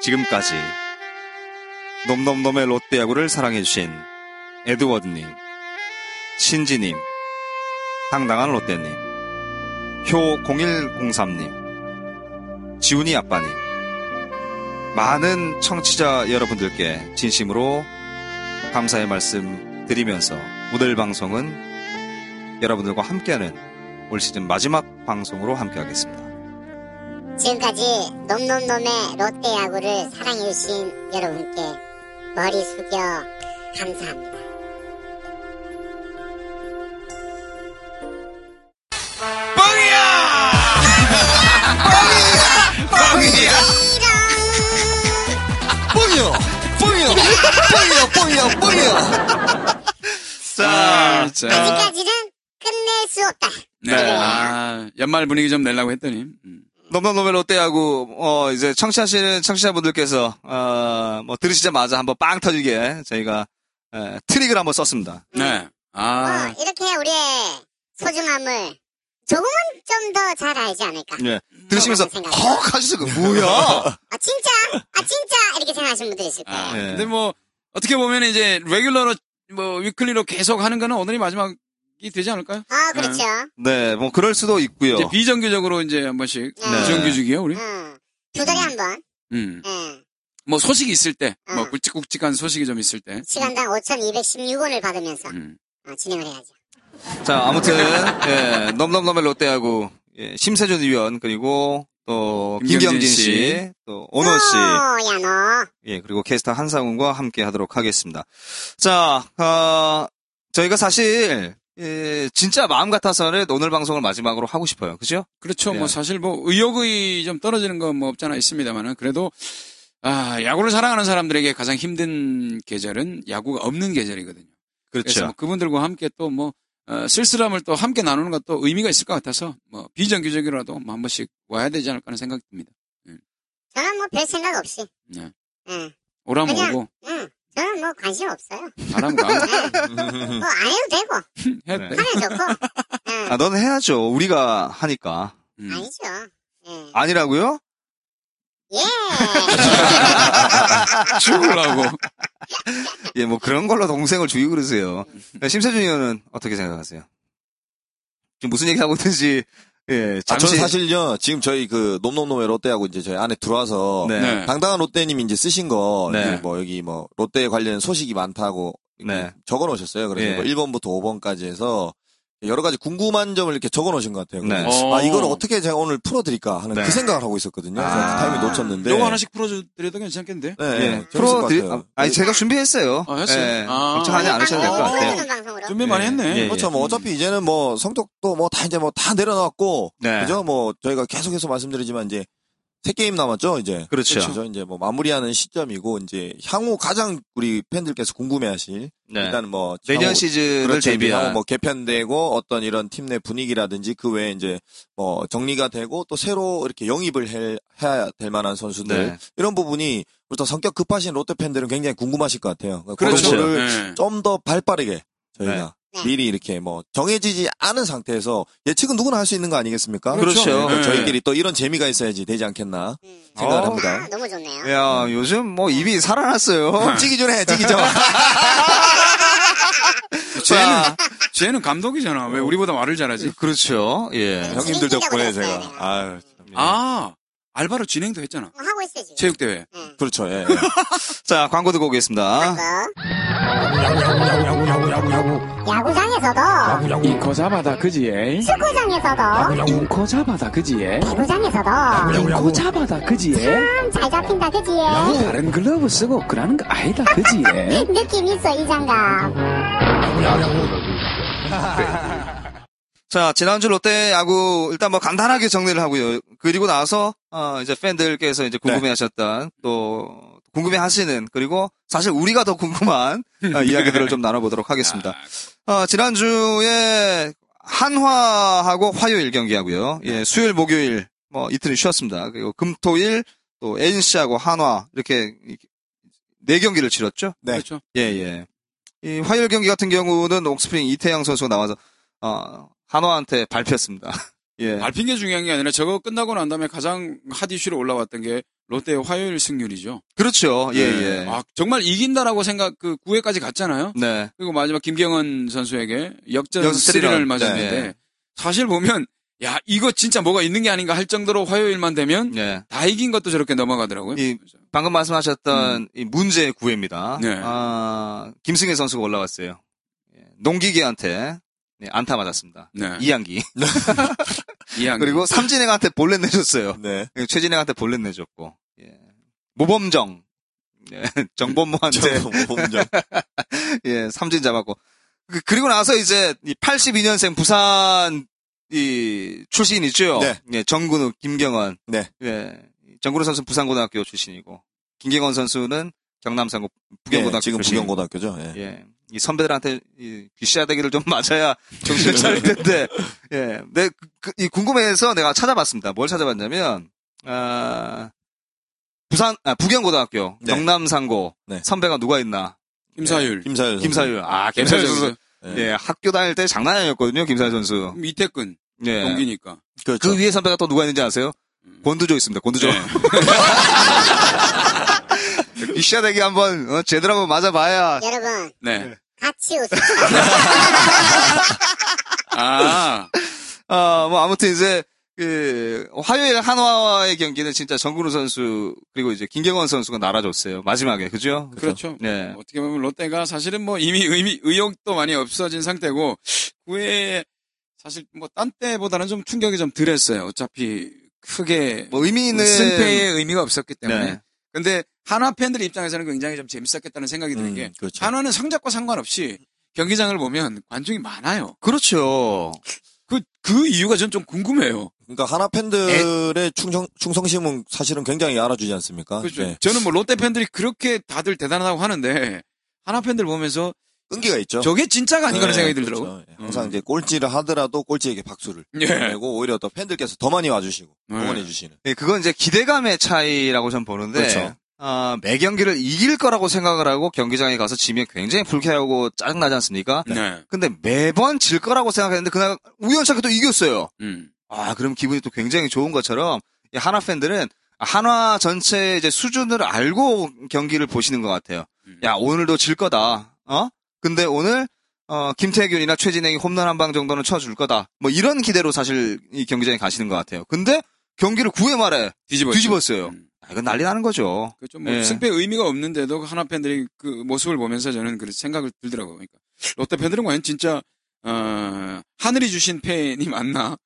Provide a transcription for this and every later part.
지금까지 놈놈놈의 롯데야구를 사랑해주신 에드워드님, 신지님, 당당한 롯데님, 효 0103님, 지훈이 아빠님, 많은 청취자 여러분들께 진심으로 감사의 말씀 드리면서 오늘 방송은 여러분들과 함께하는 올 시즌 마지막 방송으로 함께하겠습니다. 지금까지 놈놈놈의 롯데 야구를 사랑해주신 여러분께 머리 숙여 감사합니다. 뻥이요! 뻥이요! 뻥이요! 뻥이요! 뻥이요! 자, 자, 아직까지는 끝낼 수 없다. 네. 아, 연말 분위기 좀 내려고 했더니. 음. 놈놈놈의 롯데야구, 어, 이제 청취하시는 청취자분들께서, 어, 뭐, 들으시자마자 한번 빵 터지게 저희가, 에, 트릭을 한번 썼습니다. 네. 아, 어, 이렇게 우리의 소중함을 조금은 좀 더 잘 알지 않을까. 예. 들으시면서, 생각. 헉! 하시죠. 그 뭐야? 아, 진짜? 아, 진짜? 이렇게 생각하시는 분들이 있을 거예요. 아, 예. 근데 뭐, 어떻게 보면 이제, 레귤러로, 뭐, 위클리로 계속 하는 거는 오늘이 마지막 이 되지 않을까요? 아, 그렇죠. 네, 뭐, 그럴 수도 있고요. 이제 비정규적으로 이제 한 번씩. 네. 비정규직이요, 우리? 응. 두 달에 한 번. 음. 예. 뭐, 소식이 있을 때, 뭐, 응. 굵직굵직한 소식이 좀 있을 때. 시간당 5,216원을 받으면서 음. 어, 진행을 해야죠. 자, 아무튼, 예, 넘넘넘의 롯데야구, 예, 심세준 위원, 그리고 또, 김경진 김경진 씨. 씨, 또, 오노 씨, 어, 야, 너. 예, 그리고 캐스터 한상훈과 함께 하도록 하겠습니다. 자, 어, 저희가 사실, 예, 진짜 마음 같아서는 오늘 방송을 마지막으로 하고 싶어요. 그죠? 그렇죠. 네. 뭐, 사실 뭐, 의욕이 좀 떨어지는 건 뭐 없잖아 있습니다만은, 그래도, 아, 야구를 사랑하는 사람들에게 가장 힘든 계절은 야구가 없는 계절이거든요. 그렇죠. 뭐 그분들과 함께 또 뭐, 어, 쓸쓸함을 또 함께 나누는 것도 의미가 있을 것 같아서, 뭐, 비정규적이라도 뭐 한 번씩 와야 되지 않을까 하는 생각이 듭니다. 저는 뭐 별 생각 없이. 네. 예. 오라면 오고, 응. 저는 뭐 관심 없어요. 바람 가고, 뭐안 해도 되고, 해도 돼. 하면 좋고. 예. 아, 넌 해야죠. 우리가 하니까. 음. 아니죠. 예. 아니라고요? 예. 죽으려고. 예, 뭐 그런 걸로 동생을 죽이고 그러세요. 네, 심세준 의원은 어떻게 생각하세요? 지금 무슨 얘기 하고 있는지, 예, 아, 잠시. 저는 사실요, 지금 저희 그, 놈놈놈의 롯데하고 이제 저희 안에 들어와서, 네. 네. 당당한 롯데님이 이제 쓰신 거, 네. 뭐 여기 뭐, 롯데 관련 소식이 많다고 네. 적어 놓으셨어요. 그래서 예. 뭐 1번부터 5번까지 해서, 여러 가지 궁금한 점을 이렇게 적어 놓으신 것 같아요. 네. 그래서 어. 아, 이걸 어떻게 제가 오늘 풀어드릴까 하는 네. 그 생각을 하고 있었거든요. 아. 타이밍 놓쳤는데. 요거 하나씩 풀어드려도 괜찮겠는데? 네, 예, 네, 풀어드리, 같아요. 아, 아니, 제가 준비했어요. 아, 했어요? 예, 아. 걱정하지 않으셔도 될 것 같아요. 준비 많이 예, 했네. 예, 그렇죠. 뭐 어차피 이제는 뭐 성적도 뭐 다 이제 뭐 다 내려놨고 네. 그죠? 뭐 저희가 계속해서 말씀드리지만 이제 세 게임 남았죠, 이제. 그렇죠. 그죠? 이제 뭐 마무리하는 시점이고 이제 향후 가장 우리 팬들께서 궁금해하실 네. 일단 뭐 내년 향후- 시즌을 그렇죠. 대비한. 뭐 개편되고 어떤 이런 팀 내 분위기라든지 그 외에 이제 뭐 정리가 되고 또 새로 이렇게 영입을 해, 해야 될 만한 선수들 네. 이런 부분이 우리 또 성격 급하신 롯데 팬들은 굉장히 궁금하실 것 같아요. 그러니까 그렇죠. 그런 거를 네. 좀더 발빠르게 저희가 네. 네. 미리 이렇게 뭐 정해지지 않은 상태에서 예측은 누구나 할 수 있는 거 아니겠습니까? 그렇죠. 네, 네. 저희끼리 또 이런 재미가 있어야지 되지 않겠나 음. 생각을 어. 합니다. 아, 너무 좋네요. 야, 요즘 뭐 입이 살아났어요. 찌기 전에 찌기 전. 쟤는, 쟤는 감독이잖아. 왜 우리보다 말을 잘하지? 그렇죠. 예. 형님들 덕분에 제가 네. 아유 참, 예. 아, 알바로 진행도 했잖아. 어, 하고 있어요, 지금. 체육대회. 예. 그렇죠. 예. 자, 광고 듣고 오겠습니다. 야구장에서도 이코 잡아다 그지에 축구장에서도 이코 잡아다 그지에 배구장에서도 이코 잡아다 그지에 잘 잡힌다 그지? 다른 글러브 쓰고 그러는 거 아니다 그지에 느낌 있어 이 장갑 자, 지난주 롯데 야구 일단 뭐 간단하게 정리를 하고요. 그리고 나서 어, 이제 팬들께서 이제 궁금해 하셨던 또 궁금해 하시는 그리고 사실 우리가 더 궁금한 어, 이야기들을 좀 나눠보도록 하겠습니다. 어, 지난주에 한화하고 화요일 경기하고요. 예, 수요일, 목요일 뭐 이틀을 쉬었습니다. 그리고 금토일 또 NC하고 한화 이렇게 네 경기를 치렀죠. 네. 그렇죠. 예, 예. 이 화요일 경기 같은 경우는 옥스프링 이태양 선수가 나와서 어, 한화한테 밟혔습니다. 예. 밟힌 게 중요한 게 아니라 저거 끝나고 난 다음에 가장 핫 이슈로 올라왔던 게 롯데의 화요일 승률이죠. 그렇죠. 예, 네. 예. 아, 정말 이긴다라고 생각 그 9회까지 갔잖아요. 네. 그리고 마지막 김경은 선수에게 역전 스리런을 스리런. 맞았는데 네. 사실 보면 야 이거 진짜 뭐가 있는 게 아닌가 할 정도로 화요일만 되면 예. 다 이긴 것도 저렇게 넘어가더라고요. 이 방금 말씀하셨던 이 문제 구회입니다. 음. 네. 아, 김승혜 선수가 올라왔어요. 예, 농기계한테 네, 안타 맞았습니다. 네. 이양기. 그리고 삼진행한테 볼넷 내줬어요. 네. 예, 최진행한테 볼넷 내줬고. 예. 모범정. 예, 정범모한테 범정. 예, 삼진 잡았고. 그, 그리고 나서 이제 이 82년생 부산 이 출신 있죠. 네. 예, 정근우, 김경원. 네. 예. 정근우 선수 부산고등학교 출신이고 김경원 선수는 경남상고 부경고등학교 예, 지금. 부경고등학교죠. 예. 예. 이 선배들한테 이 귀시아대기를 좀 맞아야 정신을 차릴 텐데. 예. 내, 그, 그, 이 궁금해서 내가 찾아봤습니다. 뭘 찾아봤냐면, 아, 부산, 아, 부경고등학교, 네. 경남상고, 네. 선배가 누가 있나? 김사율, 김사율. 선수. 김사율. 아, 김사율 선수. 예. 예, 학교 다닐 때 장난 아니었거든요, 김사율 선수. 이태근 예. 동기니까. 그렇죠. 그 위에 선배가 또 누가 있는지 아세요? 권두조 있습니다, 권두조. 네. 귀시아대기 한번, 어, 제대로 한번 맞아봐야. 여러분, 네. 같이 웃읍시다. 아, 어, 뭐, 아무튼 이제, 그, 화요일 한화와의 경기는 진짜 정근우 선수, 그리고 이제 김경원 선수가 날아줬어요. 마지막에, 그죠? 그렇죠. 네. 어떻게 보면 롯데가 사실은 뭐 이미 의미, 의욕도 많이 없어진 상태고, 9회 사실 뭐 딴 때보다는 좀 충격이 좀 덜했어요. 어차피 크게 뭐, 의미 있는. 승패의 의미가 없었기 때문에. 네. 근데 한화 팬들 입장에서는 굉장히 좀 재밌었겠다는 생각이 드는 음, 게 그렇죠. 한화는 성적과 상관없이 경기장을 보면 관중이 많아요. 그렇죠. 그, 그 이유가 전 좀 궁금해요. 그러니까 하나 팬들의 충성, 충성심은 사실은 굉장히 알아주지 않습니까? 그렇죠. 네. 저는 뭐 롯데 팬들이 그렇게 다들 대단하다고 하는데 한화 팬들 보면서 끈기가 있죠. 저게 진짜가 아닌가라는 네, 생각이 들더라고요. 그렇죠. 예, 항상 음. 이제 꼴찌를 하더라도 꼴찌에게 박수를 예. 보내고 오히려 더 팬들께서 더 많이 와주시고 네. 응원해주시는. 예, 그건 이제 기대감의 차이라고 전 보는데. 그렇죠. 아, 매 경기를 이길 거라고 생각을 하고 경기장에 가서 지면 굉장히 불쾌하고 짜증나지 않습니까? 네. 근데 매번 질 거라고 생각했는데 그날 우연찮게 또 이겼어요. 음. 아, 그럼 기분이 또 굉장히 좋은 것처럼 이 한화 팬들은 한화 전체 이제 수준을 알고 경기를 보시는 것 같아요. 음. 야, 오늘도 질 거다. 어? 근데 오늘 어, 김태균이나 최진행이 홈런 한 방 정도는 쳐줄 거다. 뭐 이런 기대로 사실 이 경기장에 가시는 것 같아요. 근데 경기를 9회 말에 뒤집었죠. 뒤집었어요. 음. 아, 이건 난리 나는 거죠. 그렇죠. 뭐 예. 승패 의미가 없는데도 하나 팬들이 그 모습을 보면서 저는 그 생각을 들더라고요. 그러니까 롯데 팬들은 과연 진짜 어, 하늘이 주신 팬이 맞나?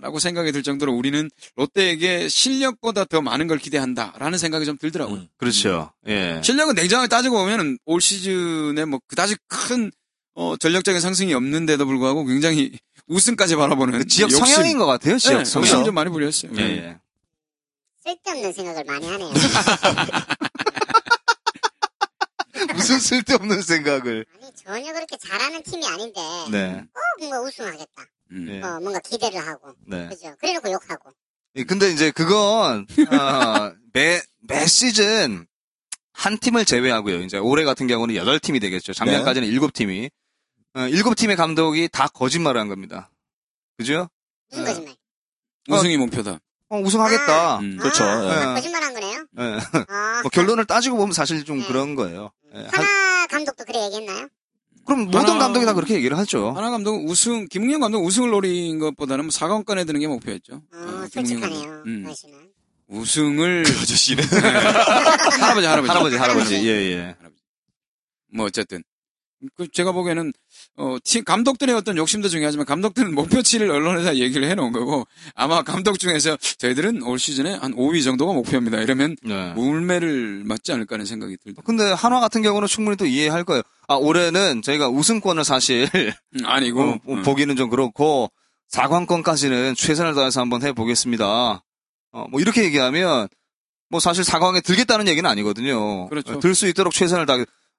라고 생각이 들 정도로 우리는 롯데에게 실력보다 더 많은 걸 기대한다라는 생각이 좀 들더라고요. 음. 그렇죠. 예. 실력은 냉정하게 따지고 보면은 올 시즌에 뭐 그다지 큰 어, 전력적인 상승이 없는데도 불구하고 굉장히 우승까지 바라보는 그 지역 욕심. 성향인 것 같아요. 지역 네, 성향. 좀 많이 부렸어요. 예, 예. 쓸데없는 생각을 많이 하네요. 무슨 쓸데없는 생각을. 아니, 전혀 그렇게 잘하는 팀이 아닌데, 네. 꼭 뭔가 우승하겠다. 음. 예. 어, 뭔가 기대를 하고. 네. 그죠? 그래놓고 욕하고. 예, 근데 이제 그건 어, 매, 매 시즌 한 팀을 제외하고요. 이제 올해 같은 경우는 8팀이 되겠죠. 작년까지는 7팀이. 어, 7팀의 감독이 다 거짓말을 한 겁니다. 그죠? 무슨 네. 거짓말? 우승이 목표다. 어, 우승하겠다. 음. 그렇죠. 아, 예. 아, 거짓말 한 거네요? 예. 아, 뭐 결론을 따지고 보면 사실 좀 네. 그런 거예요. 예, 한- 하나 감독도 그래 얘기했나요? 그럼 모든 하나- 감독이 다 그렇게 얘기를 하죠. 하나 감독은 우승, 김웅현 감독 우승을 노린 것보다는 뭐 4강권에 드는 게 목표였죠. 어, 어, 감독. 솔직하네요. 음. 아저씨는. 우승을 그 아저씨는 할아버지 할아버지 할아버지, 할아버지. 예, 예. 뭐 어쨌든 그 제가 보기에는 어, 팀 감독들의 어떤 욕심도 중요하지만 감독들은 목표치를 언론에다 얘기를 해놓은 거고 아마 감독 중에서 저희들은 올 시즌에 한 5위 정도가 목표입니다. 이러면 네. 물매를 맞지 않을까 하는 생각이 들더라고요. 근데 한화 같은 경우는 충분히 또 이해할 거예요. 아, 올해는 저희가 우승권을 사실 음, 아니고 어, 어, 음. 보기는 좀 그렇고 4강권까지는 최선을 다해서 한번 해보겠습니다. 어, 뭐 이렇게 얘기하면 뭐 사실 4강에 들겠다는 얘기는 아니거든요. 그렇죠. 들 수 있도록 최선을 다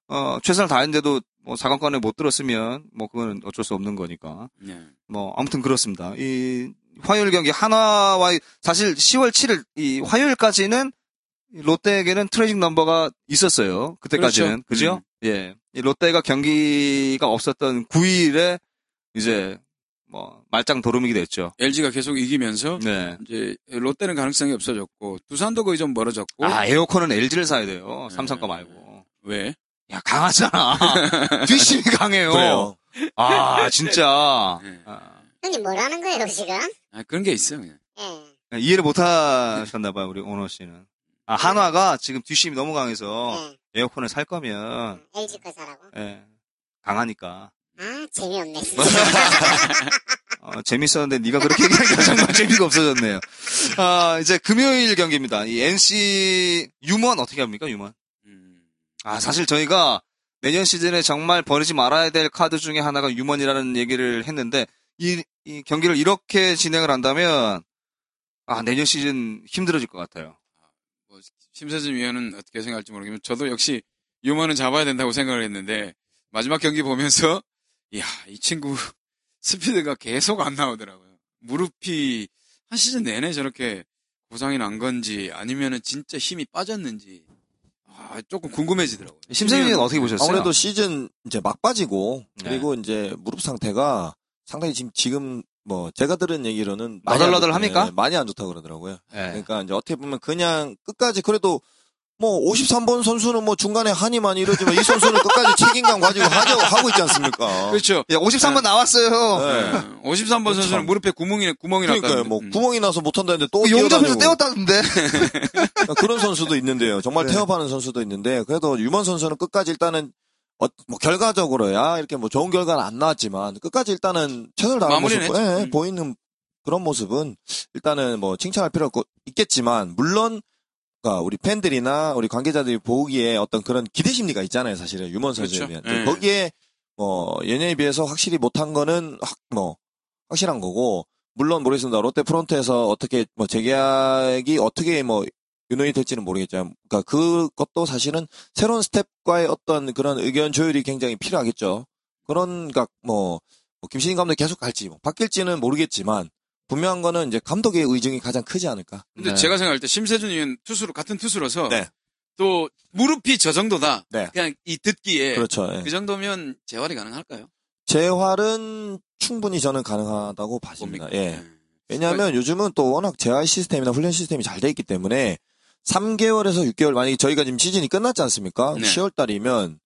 어, 최선을 다했는데도 뭐 4강권에 못 들었으면 뭐 그거는 어쩔 수 없는 거니까. 네. 뭐 아무튼 그렇습니다. 이 화요일 경기 하나와 사실 10월 7일 이 화요일까지는 롯데에게는 트레이징 넘버가 있었어요. 그때까지는 그렇죠. 그죠? 예. 이 롯데가 경기가 없었던 9일에 이제 뭐 말짱 도루묵이 됐죠. LG가 계속 이기면서 네. 이제 롯데는 가능성이 없어졌고 두산도 거의 좀 멀어졌고 아 에어컨은 LG를 사야 돼요. 네. 삼성 거 말고. 왜? 야 강하잖아. 뒷심이 강해요. 그래요. 아 진짜 네. 아, 형님 뭐라는 거예요 지금? 아, 그런 게 있어. 그냥. 예. 이해를 못 하셨나봐요 우리 오너 씨는. 아 한화가 지금 뒷심이 너무 강해서 예. 에어컨을 살 거면 LG 거 사라고? 예, 강하니까. 아 재미없네 진짜. 어, 재밌었는데 네가 그렇게 얘기하니까 정말 재미가 없어졌네요. 아, 이제 금요일 경기입니다. 이 NC 유먼 어떻게 합니까? 유먼. 음, 아, 사실 저희가 내년 시즌에 정말 버리지 말아야 될 카드 중에 하나가 유먼이라는 얘기를 했는데 이, 이 경기를 이렇게 진행을 한다면 아, 내년 시즌 힘들어질 것 같아요. 뭐 심세준 위원은 어떻게 생각할지 모르겠지만 저도 역시 유머는 잡아야 된다고 생각을 했는데 마지막 경기 보면서 이야 이 친구 스피드가 계속 안 나오더라고요. 무릎이 한 시즌 내내 저렇게 고장이 난 건지 아니면은 진짜 힘이 빠졌는지 아, 조금 궁금해지더라고요. 심세준은 어떻게 보셨어요? 아무래도 시즌 이제 막 빠지고 네. 그리고 이제 무릎 상태가 상당히 지금 지금 뭐 제가 들은 얘기로는 너덜너덜 합니까? 좋- 네, 많이 안 좋다 그러더라고요. 네. 그러니까 이제 어떻게 보면 그냥 끝까지 그래도 뭐 53번 선수는 뭐 중간에 한이 많이 이러지만 이 선수는 끝까지 책임감 가지고 하려고 하고 있지 않습니까? 그렇죠. 야, 53번 나왔어요. 네. 어, 53번 선수는 참. 무릎에 구멍이 구멍이 그러니까요. 났다는데. 뭐 음. 구멍이 나서 못 한다는데 또 그 용접해서. 떼었다는데. 그런 선수도 있는데요. 정말 네. 태업하는 선수도 있는데 그래도 유먼 선수는 끝까지 일단은 어, 뭐 결과적으로야 이렇게 뭐 좋은 결과는 안 나왔지만 끝까지 일단은 최선을 마무리는 모습. 예, 음. 보이는 그런 모습은 일단은 뭐 칭찬할 필요가 없고- 있겠지만 물론 그러니까 우리 팬들이나 우리 관계자들이 보기에 어떤 그런 기대 심리가 있잖아요, 사실은 유먼 선수에 그렇죠. 예. 거기에 뭐 예년에 비해서 확실히 못한 거는 확 뭐 확실한 거고 물론 모르겠습니다. 롯데 프론트에서 어떻게 뭐 재계약이 어떻게 뭐 윤호이 될지는 모르겠지만 그러니까 그것도 사실은 새로운 스태프와의 어떤 그런 의견 조율이 굉장히 필요하겠죠. 그런 그러니까 뭐, 뭐 김시진 감독이 계속 갈지 뭐 바뀔지는 모르겠지만 분명한 거는 이제 감독의 의중이 가장 크지 않을까. 근데 네. 제가 생각할 때 심세준 위원 투수로 같은 투수로서 네. 또 무릎이 저 정도다. 네. 그냥 이 듣기에 그렇죠. 예. 그 정도면 재활이 가능할까요? 재활은 충분히 저는 가능하다고 봐집니다. 예. 네. 왜냐하면 요즘은 또 워낙 재활 시스템이나 훈련 시스템이 잘 돼 있기 때문에 3개월에서 6개월 만약에 저희가 지금 시즌이 끝났지 않습니까? 네. 10월 달이면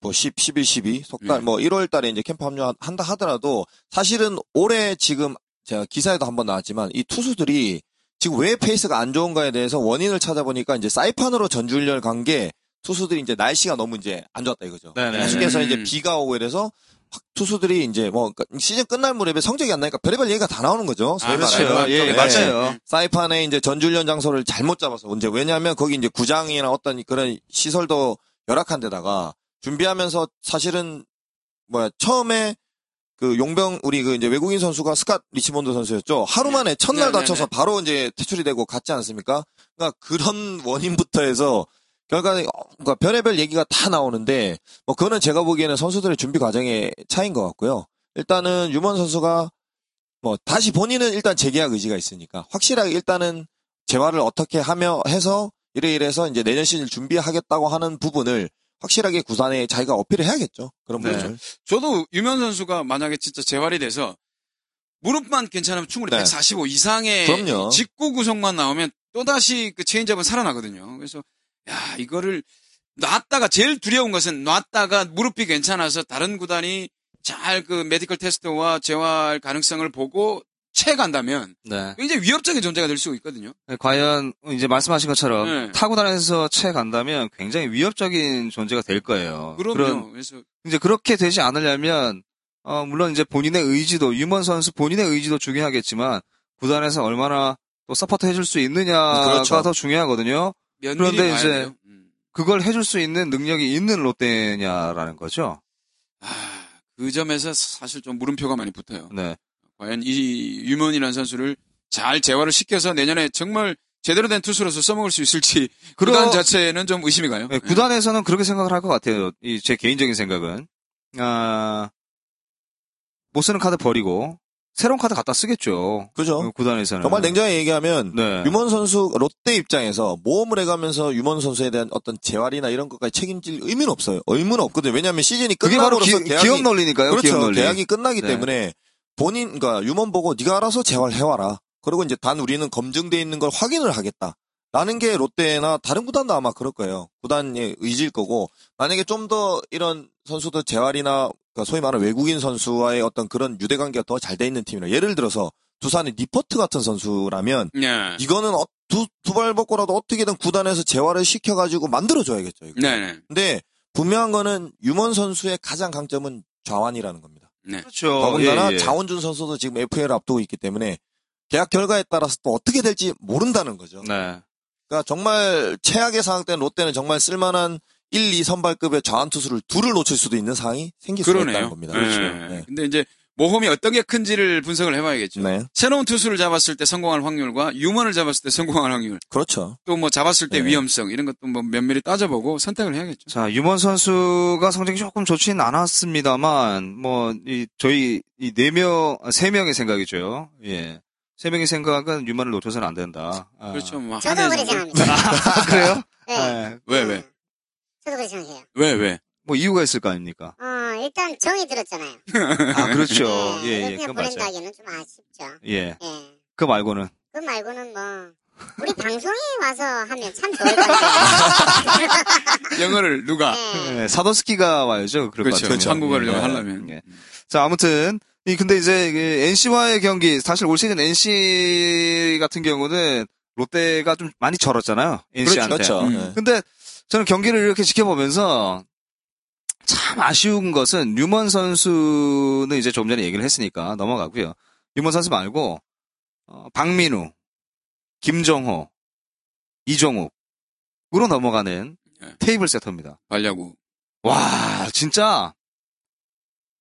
뭐 10, 11, 12, 석달 네. 뭐 1월 달에 이제 캠프 합류한다 하더라도 사실은 올해 지금 제가 기사에도 한번 나왔지만 이 투수들이 지금 왜 페이스가 안 좋은가에 대해서 원인을 찾아보니까 이제 사이판으로 전지 훈련을 간 게 투수들이 이제 날씨가 너무 이제 안 좋았다 이거죠. 네네. 계속해서 이제 음. 비가 오고 이래서 확 투수들이 이제 뭐 그러니까 시즌 끝날 무렵에 성적이 안 나니까 별의별 얘기가 다 나오는 거죠. 아, 그렇죠. 예, 네. 맞아요. 사이판에 이제 전지훈련 장소를 잘못 잡아서 이제 왜냐하면 거기 이제 구장이나 어떤 그런 시설도 열악한 데다가 준비하면서 사실은 뭐야 처음에 그 용병 우리 그 이제 외국인 선수가 스캇 리치몬드 선수였죠. 하루 만에 첫날 네, 네, 다쳐서 네. 바로 이제 퇴출이 되고 갔지 않습니까? 그러니까 그런 원인부터 해서 결과는 어, 그러니까 별의별 얘기가 다 나오는데 뭐 그거는 제가 보기에는 선수들의 준비 과정의 차이인 것 같고요. 일단은 유먼 선수가 뭐 다시 본인은 일단 재계약 의지가 있으니까 확실하게 일단은 재활을 어떻게 하며 해서 이래 이래서 이제 내년 시즌 준비하겠다고 하는 부분을 확실하게 구단에 자기가 어필을 해야겠죠. 그런 네. 부분을. 저도 유면 선수가 만약에 진짜 재활이 돼서 무릎만 괜찮으면 충분히 네. 145 이상의 그럼요. 직구 구속만 나오면 또다시 그 체인지업은 살아나거든요. 그래서 야 이거를 놨다가 제일 두려운 것은 놨다가 무릎이 괜찮아서 다른 구단이 잘 그 메디컬 테스트와 재활 가능성을 보고 채 간다면 네. 굉장히 위협적인 존재가 될 수 있거든요. 과연 이제 말씀하신 것처럼 네. 타 구단에서 채 간다면 굉장히 위협적인 존재가 될 거예요. 그럼요. 그래서 이제 그렇게 되지 않으려면 어, 물론 이제 본인의 의지도 유먼 선수 본인의 의지도 중요하겠지만 구단에서 얼마나 또 서포트 해줄 수 있느냐가 그렇죠. 더 중요하거든요. 그런데 이제. 음. 그걸 해줄 수 있는 능력이 있는 롯데냐라는 거죠. 아, 그 점에서 사실 좀 물음표가 많이 붙어요. 네. 과연 이 유먼이라는 선수를 잘 재활을 시켜서 내년에 정말 제대로 된 투수로서 써먹을 수 있을지 그러- 구단 자체는 좀 의심이 가요. 네, 구단에서는 그렇게 생각을 할 것 같아요. 이 제 개인적인 생각은 아, 못 쓰는 카드 버리고 새로운 카드 갖다 쓰겠죠. 그죠? 어, 구단에서는 정말 냉정하게 얘기하면 네. 유먼 선수 롯데 입장에서 모험을 해가면서 유먼 선수에 대한 어떤 재활이나 이런 것까지 책임질 의미는 없어요. 의무는 없거든요. 왜냐하면 시즌이 그게 바로 기, 계약이 기업 논리니까요. 그렇죠. 기업 논리. 계약이 끝나기 네. 때문에 본인, 그러니까 유먼 보고 네가 알아서 재활해와라. 그리고 이제 단 우리는 검증돼 있는 걸 확인을 하겠다. 라는 게 롯데나 다른 구단도 아마 그럴 거예요. 구단의 의지일 거고 만약에 좀 더 이런 선수들 재활이나 그러니까 소위 말하는 외국인 선수와의 어떤 그런 유대 관계가 더 잘 돼 있는 팀이라 예를 들어서 두산의 니퍼트 같은 선수라면 네. 이거는 어- 두, 두발 벗고라도 어떻게든 구단에서 재활을 시켜가지고 만들어줘야겠죠. 이거. 네네. 근데 분명한 거는 유먼 선수의 가장 강점은 좌완이라는 겁니다. 네. 그렇죠. 더군다나 예, 예. 장원준 선수도 지금 FA를 앞두고 있기 때문에 계약 결과에 따라서 또 어떻게 될지 모른다는 거죠. 네. 그러니까 정말 최악의 상황 때는 롯데는 정말 쓸만한 1, 2 선발급의 좌완 투수를 둘을 놓칠 수도 있는 상황이 생길 수가 있다는. 겁니다. 네. 그렇죠. 네. 네. 근데 이제 모험이 어떤 게 큰지를 분석을 해봐야겠죠. 네. 새로운 투수를 잡았을 때 성공할 확률과 유먼을 잡았을 때 성공할 확률, 그렇죠. 또 뭐 잡았을 때 네. 위험성 이런 것도 뭐 면밀히 따져보고 선택을 해야겠죠. 자, 유먼 선수가 성적이 조금 좋지는 않았습니다만, 뭐, 이, 저희, 이 네 명, 아, 세 명의 생각이죠. 예. 세 명의 생각은 유먼을 놓쳐서는 안 된다. 아. 그렇죠. 뭐 저도 그렇게? 생각합니다. 아, 그래요? 네. 예. 왜 왜? 저도 그렇게 생각해요. 왜 왜? 뭐 이유가 있을 거 아닙니까? 어, 일단 정이 들었잖아요. 아, 그렇죠. 네, 예, 이거 예, 그냥 그건 맞아요. 보낸다기는 좀 아쉽죠. 예. 예. 그 말고는. 그 말고는 뭐, 우리 방송에 와서 하면 참 좋을 것 같아요. 영어를 누가? 네. 예, 사도스키가 와야죠. 그럴 그렇죠. 것 같아요. 한국어를 예. 좀 하려면. 예. 자, 아무튼. 이 근데 이제 NC와의 경기 사실 올 시즌 NC 같은 경우는 롯데가 좀 많이 절었잖아요. NC한테. 그렇죠. 음. 네. 근데 저는 경기를 이렇게 지켜보면서 참 아쉬운 것은 류먼 선수는 이제 조금 전에 얘기를 했으니까 넘어가고요. 류먼 선수 말고 어, 박민우, 김정호, 이종욱으로 넘어가는 네. 테이블 세터입니다. 발야구. 와 진짜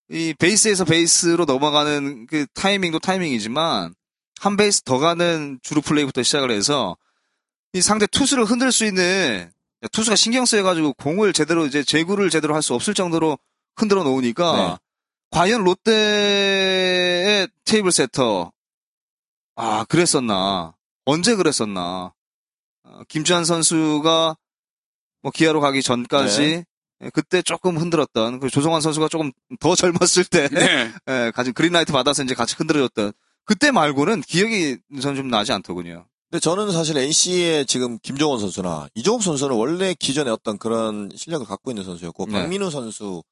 이 베이스에서 베이스로 넘어가는 그 타이밍도 타이밍이지만 한 베이스 더 가는 주루 플레이부터 시작을 해서 이 상대 투수를 흔들 수 있는 투수가 신경 쓰여가지고 공을 제대로 이제 제구를 제대로 할 수 없을 정도로 흔들어 놓으니까 네. 과연 롯데의 테이블 세터 아 그랬었나 언제 그랬었나 어, 김주한 선수가 뭐 기아로 가기 전까지 네. 예, 그때 조금 흔들었던 그 조성환 선수가 조금 더 젊었을 때 네. 예, 가진 그린라이트 받아서 이제 같이 흔들어줬던 그때 말고는 기억이 전 좀 나지 않더군요. 근데 저는 사실 NC의 지금 김종원 선수나 이종욱 선수는 원래 기존에 어떤 그런 실력을 갖고 있는 선수였고 네. 박민우 선수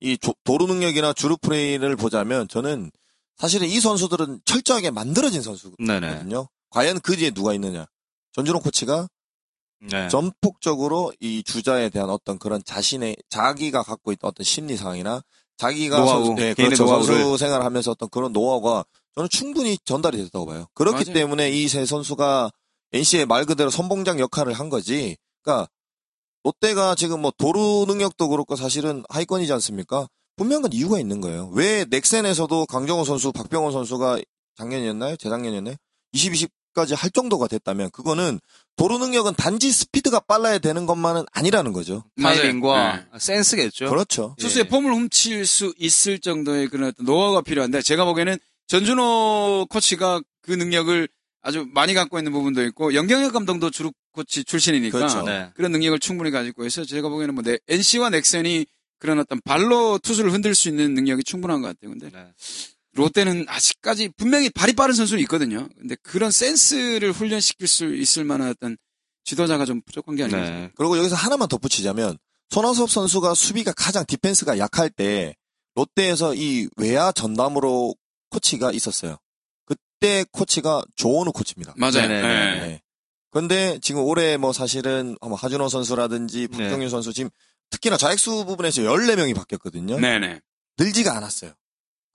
이 조- 도루 능력이나 주루 플레이를 보자면 저는 사실은 이 선수들은 철저하게 만들어진 선수거든요. 네네. 과연 그 뒤에 누가 있느냐? 전준호 코치가 네. 전폭적으로 이 주자에 대한 어떤 그런 자신의 자기가 갖고 있던 어떤 심리 상황이나 자기가 노하우, 선수, 네, 그렇죠. 노하우를. 선수 생활을 하면서 어떤 그런 노하우가 저는 충분히 전달이 됐다고 봐요. 그렇기 맞아요. 때문에 이 세 선수가 NC의 말 그대로 선봉장 역할을 한 거지. 그러니까 롯데가 지금 뭐 도루 능력도 그렇고 사실은 하위권이지 않습니까? 분명한 이유가 있는 거예요. 왜 넥센에서도 강정호 선수, 박병호 선수가 작년이었나요? 재작년이었나요? 20, 20까지 할 정도가 됐다면 그거는 도루 능력은 단지 스피드가 빨라야 되는 것만은 아니라는 거죠. 타이밍과 맞아요. 센스겠죠. 그렇죠. 투수의 예. 폼을 훔칠 수 있을 정도의 그런 노하우가 필요한데 제가 보기에는 전준호 코치가 그 능력을 아주 많이 갖고 있는 부분도 있고 영경혁 감독도 주루 코치 출신이니까 그렇죠. 네. 그런 능력을 충분히 가지고 있어서 제가 보기에는 뭐 네, NC와 넥센이 그런 어떤 발로 투수를 흔들 수 있는 능력이 충분한 것 같아요. 근데 네. 롯데는 아직까지 분명히 발이 빠른 선수는 있거든요. 근데 그런 센스를 훈련시킬 수 있을 만한 어떤 지도자가 좀 부족한 게 아닌가. 네. 그리고 여기서 하나만 덧붙이자면 손아섭 선수가 수비가 가장 디펜스가 약할 때 롯데에서 이 외야 전담으로 코치가 있었어요. 그때 코치가 조원우 코치입니다. 맞아요. 네네네. 네. 네. 그런데 지금 올해 뭐 사실은 뭐 하준호 선수라든지 네. 박정윤 선수 지금 특히나 자익수 부분에서 14명이 바뀌었거든요. 네네. 늘지가 않았어요.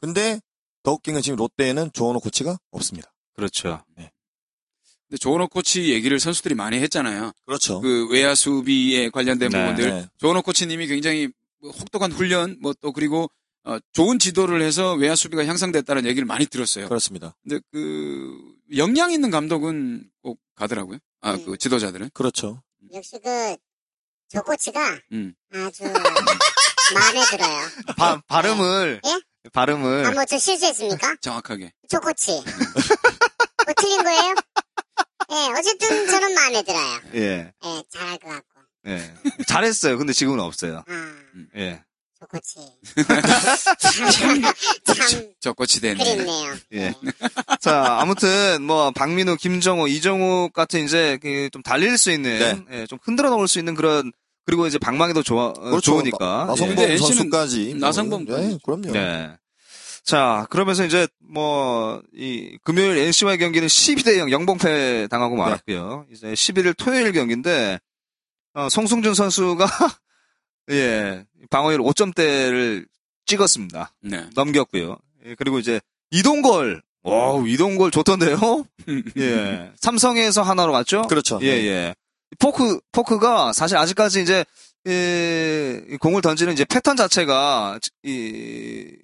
근데 더 웃긴 건 지금 롯데에는 조원호 코치가 없습니다. 그렇죠. 근데 조원호 코치 얘기를 선수들이 많이 했잖아요. 그렇죠. 그 외야 수비에 관련된 네. 부분들. 네. 조원호 코치님이 굉장히 뭐 혹독한 훈련, 뭐 또 그리고 어, 좋은 지도를 해서 외야 수비가 향상됐다는 얘기를 많이 들었어요. 그렇습니다. 근데 그 역량 있는 감독은 꼭 가더라고요. 아, 음. 그 지도자들은. 그렇죠. 역시 그, 조 코치가 음. 아주 마음에 들어요. 바, 발음을 예? 발음을 아, 뭐 저 실수했습니까? 정확하게. 조 코치. 뭐 틀린 거예요? 예, 어쨌든 저는 마음에 들어요. 예. 예, 잘할 것 같고. 예. 잘했어요. 근데 지금은 없어요. 아, 예. 좋겠지. 참, 참, 적고치 되네. 그랬네요. 예. 자, 아무튼 뭐 박민우, 김정호, 이정욱 같은 이제 그 좀 달릴 수 있는 예, 좀 흔들어 놓을 수 있는 그런 그리고 이제 방망이도 좋아 어, 그렇죠. 좋으니까. 나, 나성범 NC 는 선수까지. 뭐, 나성범까지. 예, 그럼요. 네. 자, 그러면서 이제 뭐 이 금요일 NC와의 경기는 12대 0 영봉패 당하고 네. 말았고요. 이제 11일 토요일 경기인데 어, 송승준 선수가 예, 방어율 5점대를 찍었습니다. 네. 넘겼고요. 예, 그리고 이제 이동걸, 와우 이동걸 좋던데요. 예, 삼성에서 한화로 갔죠. 그렇죠. 예, 예. 포크 포크가 사실 아직까지 이제 예, 이 공을 던지는 이제 패턴 자체가 이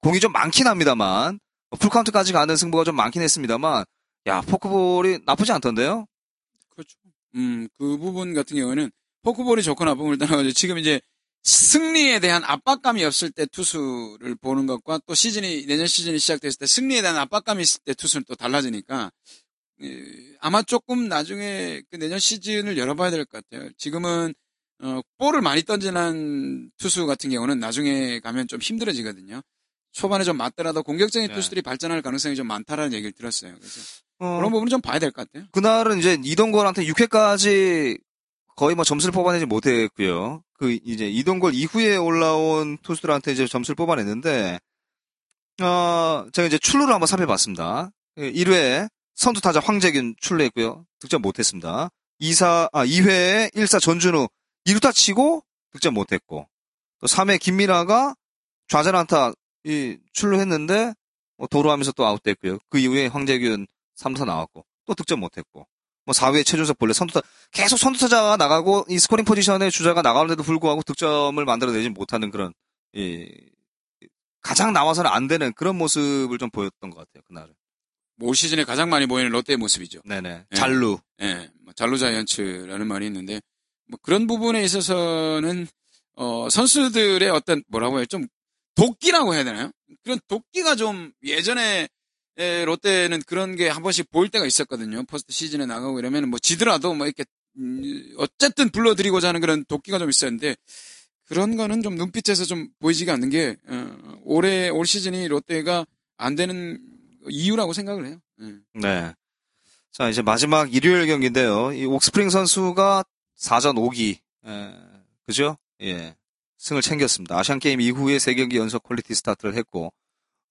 공이 좀 많긴 합니다만 풀카운트까지 가는 승부가 좀 많긴 했습니다만 야 포크볼이 나쁘지 않던데요. 그렇죠. 음, 그 부분 같은 경우에는 포크볼이 좋고 나쁨을 떠나가지고 지금 이제 승리에 대한 압박감이 없을 때 투수를 보는 것과 또 시즌이 내년 시즌이 시작됐을 때 승리에 대한 압박감이 있을 때 투수는 또 달라지니까 예, 아마 조금 나중에 그 내년 시즌을 열어봐야 될 것 같아요. 지금은 어, 볼을 많이 던지는 투수 같은 경우는 나중에 가면 좀 힘들어지거든요. 초반에 좀 맞더라도 공격적인 네. 투수들이 발전할 가능성이 좀 많다라는 얘기를 들었어요. 그래서 어, 그런 부분은 좀 봐야 될 것 같아요. 그날은 이제 이동걸한테 6회까지 거의 뭐 점수를 뽑아내지 못했고요. 그 이제 이동걸 이후에 올라온 투수들한테 이제 점수를 뽑아냈는데 어 제가 이제 출루를 한번 살펴봤습니다. 1회 선두 타자 황재균 출루했고요. 득점 못했습니다. 2사 아 2회에 1사 전준우 2루타 치고 득점 못했고 또 3회 김민아가 좌전 안타 이 출루했는데 뭐 도루하면서 또 아웃됐고요. 그 이후에 황재균 3타 나왔고 또 득점 못했고 뭐 4회에 최준석 본래 선두타 계속 선두타자가 나가고 이 스코링 포지션에 주자가 나가는데도 불구하고 득점을 만들어내지 못하는 그런 이 가장 나와서는 안 되는 그런 모습을 좀 보였던 것 같아요 그날은. 올 시즌에 가장 많이 보이는 롯데의 모습이죠. 네네. 네. 잘루. 예, 뭐 잘루 자이언츠라는 말이 있는데 뭐 그런 부분에 있어서는 어 선수들의 어떤 뭐라고 해요 좀 도끼라고 해야 되나요? 그런 도끼가 좀 예전에 에, 롯데는 그런 게 한 번씩 보일 때가 있었거든요. 포스트 시즌에 나가고 이러면 뭐 지더라도 뭐 이렇게 음, 어쨌든 불러드리고자 하는 그런 도끼가 좀 있었는데 그런 거는 좀 눈빛에서 좀 보이지가 않는 게 어, 올해 올 시즌이 롯데가 안 되는 이유라고 생각을 해요. 예. 네. 자, 이제 마지막 일요일 경기인데요. 이 옥스프링 선수가 4전 5기, 에, 그죠? 예. 승을 챙겼습니다. 아시안 게임 이후에 3경기 연속 퀄리티 스타트를 했고,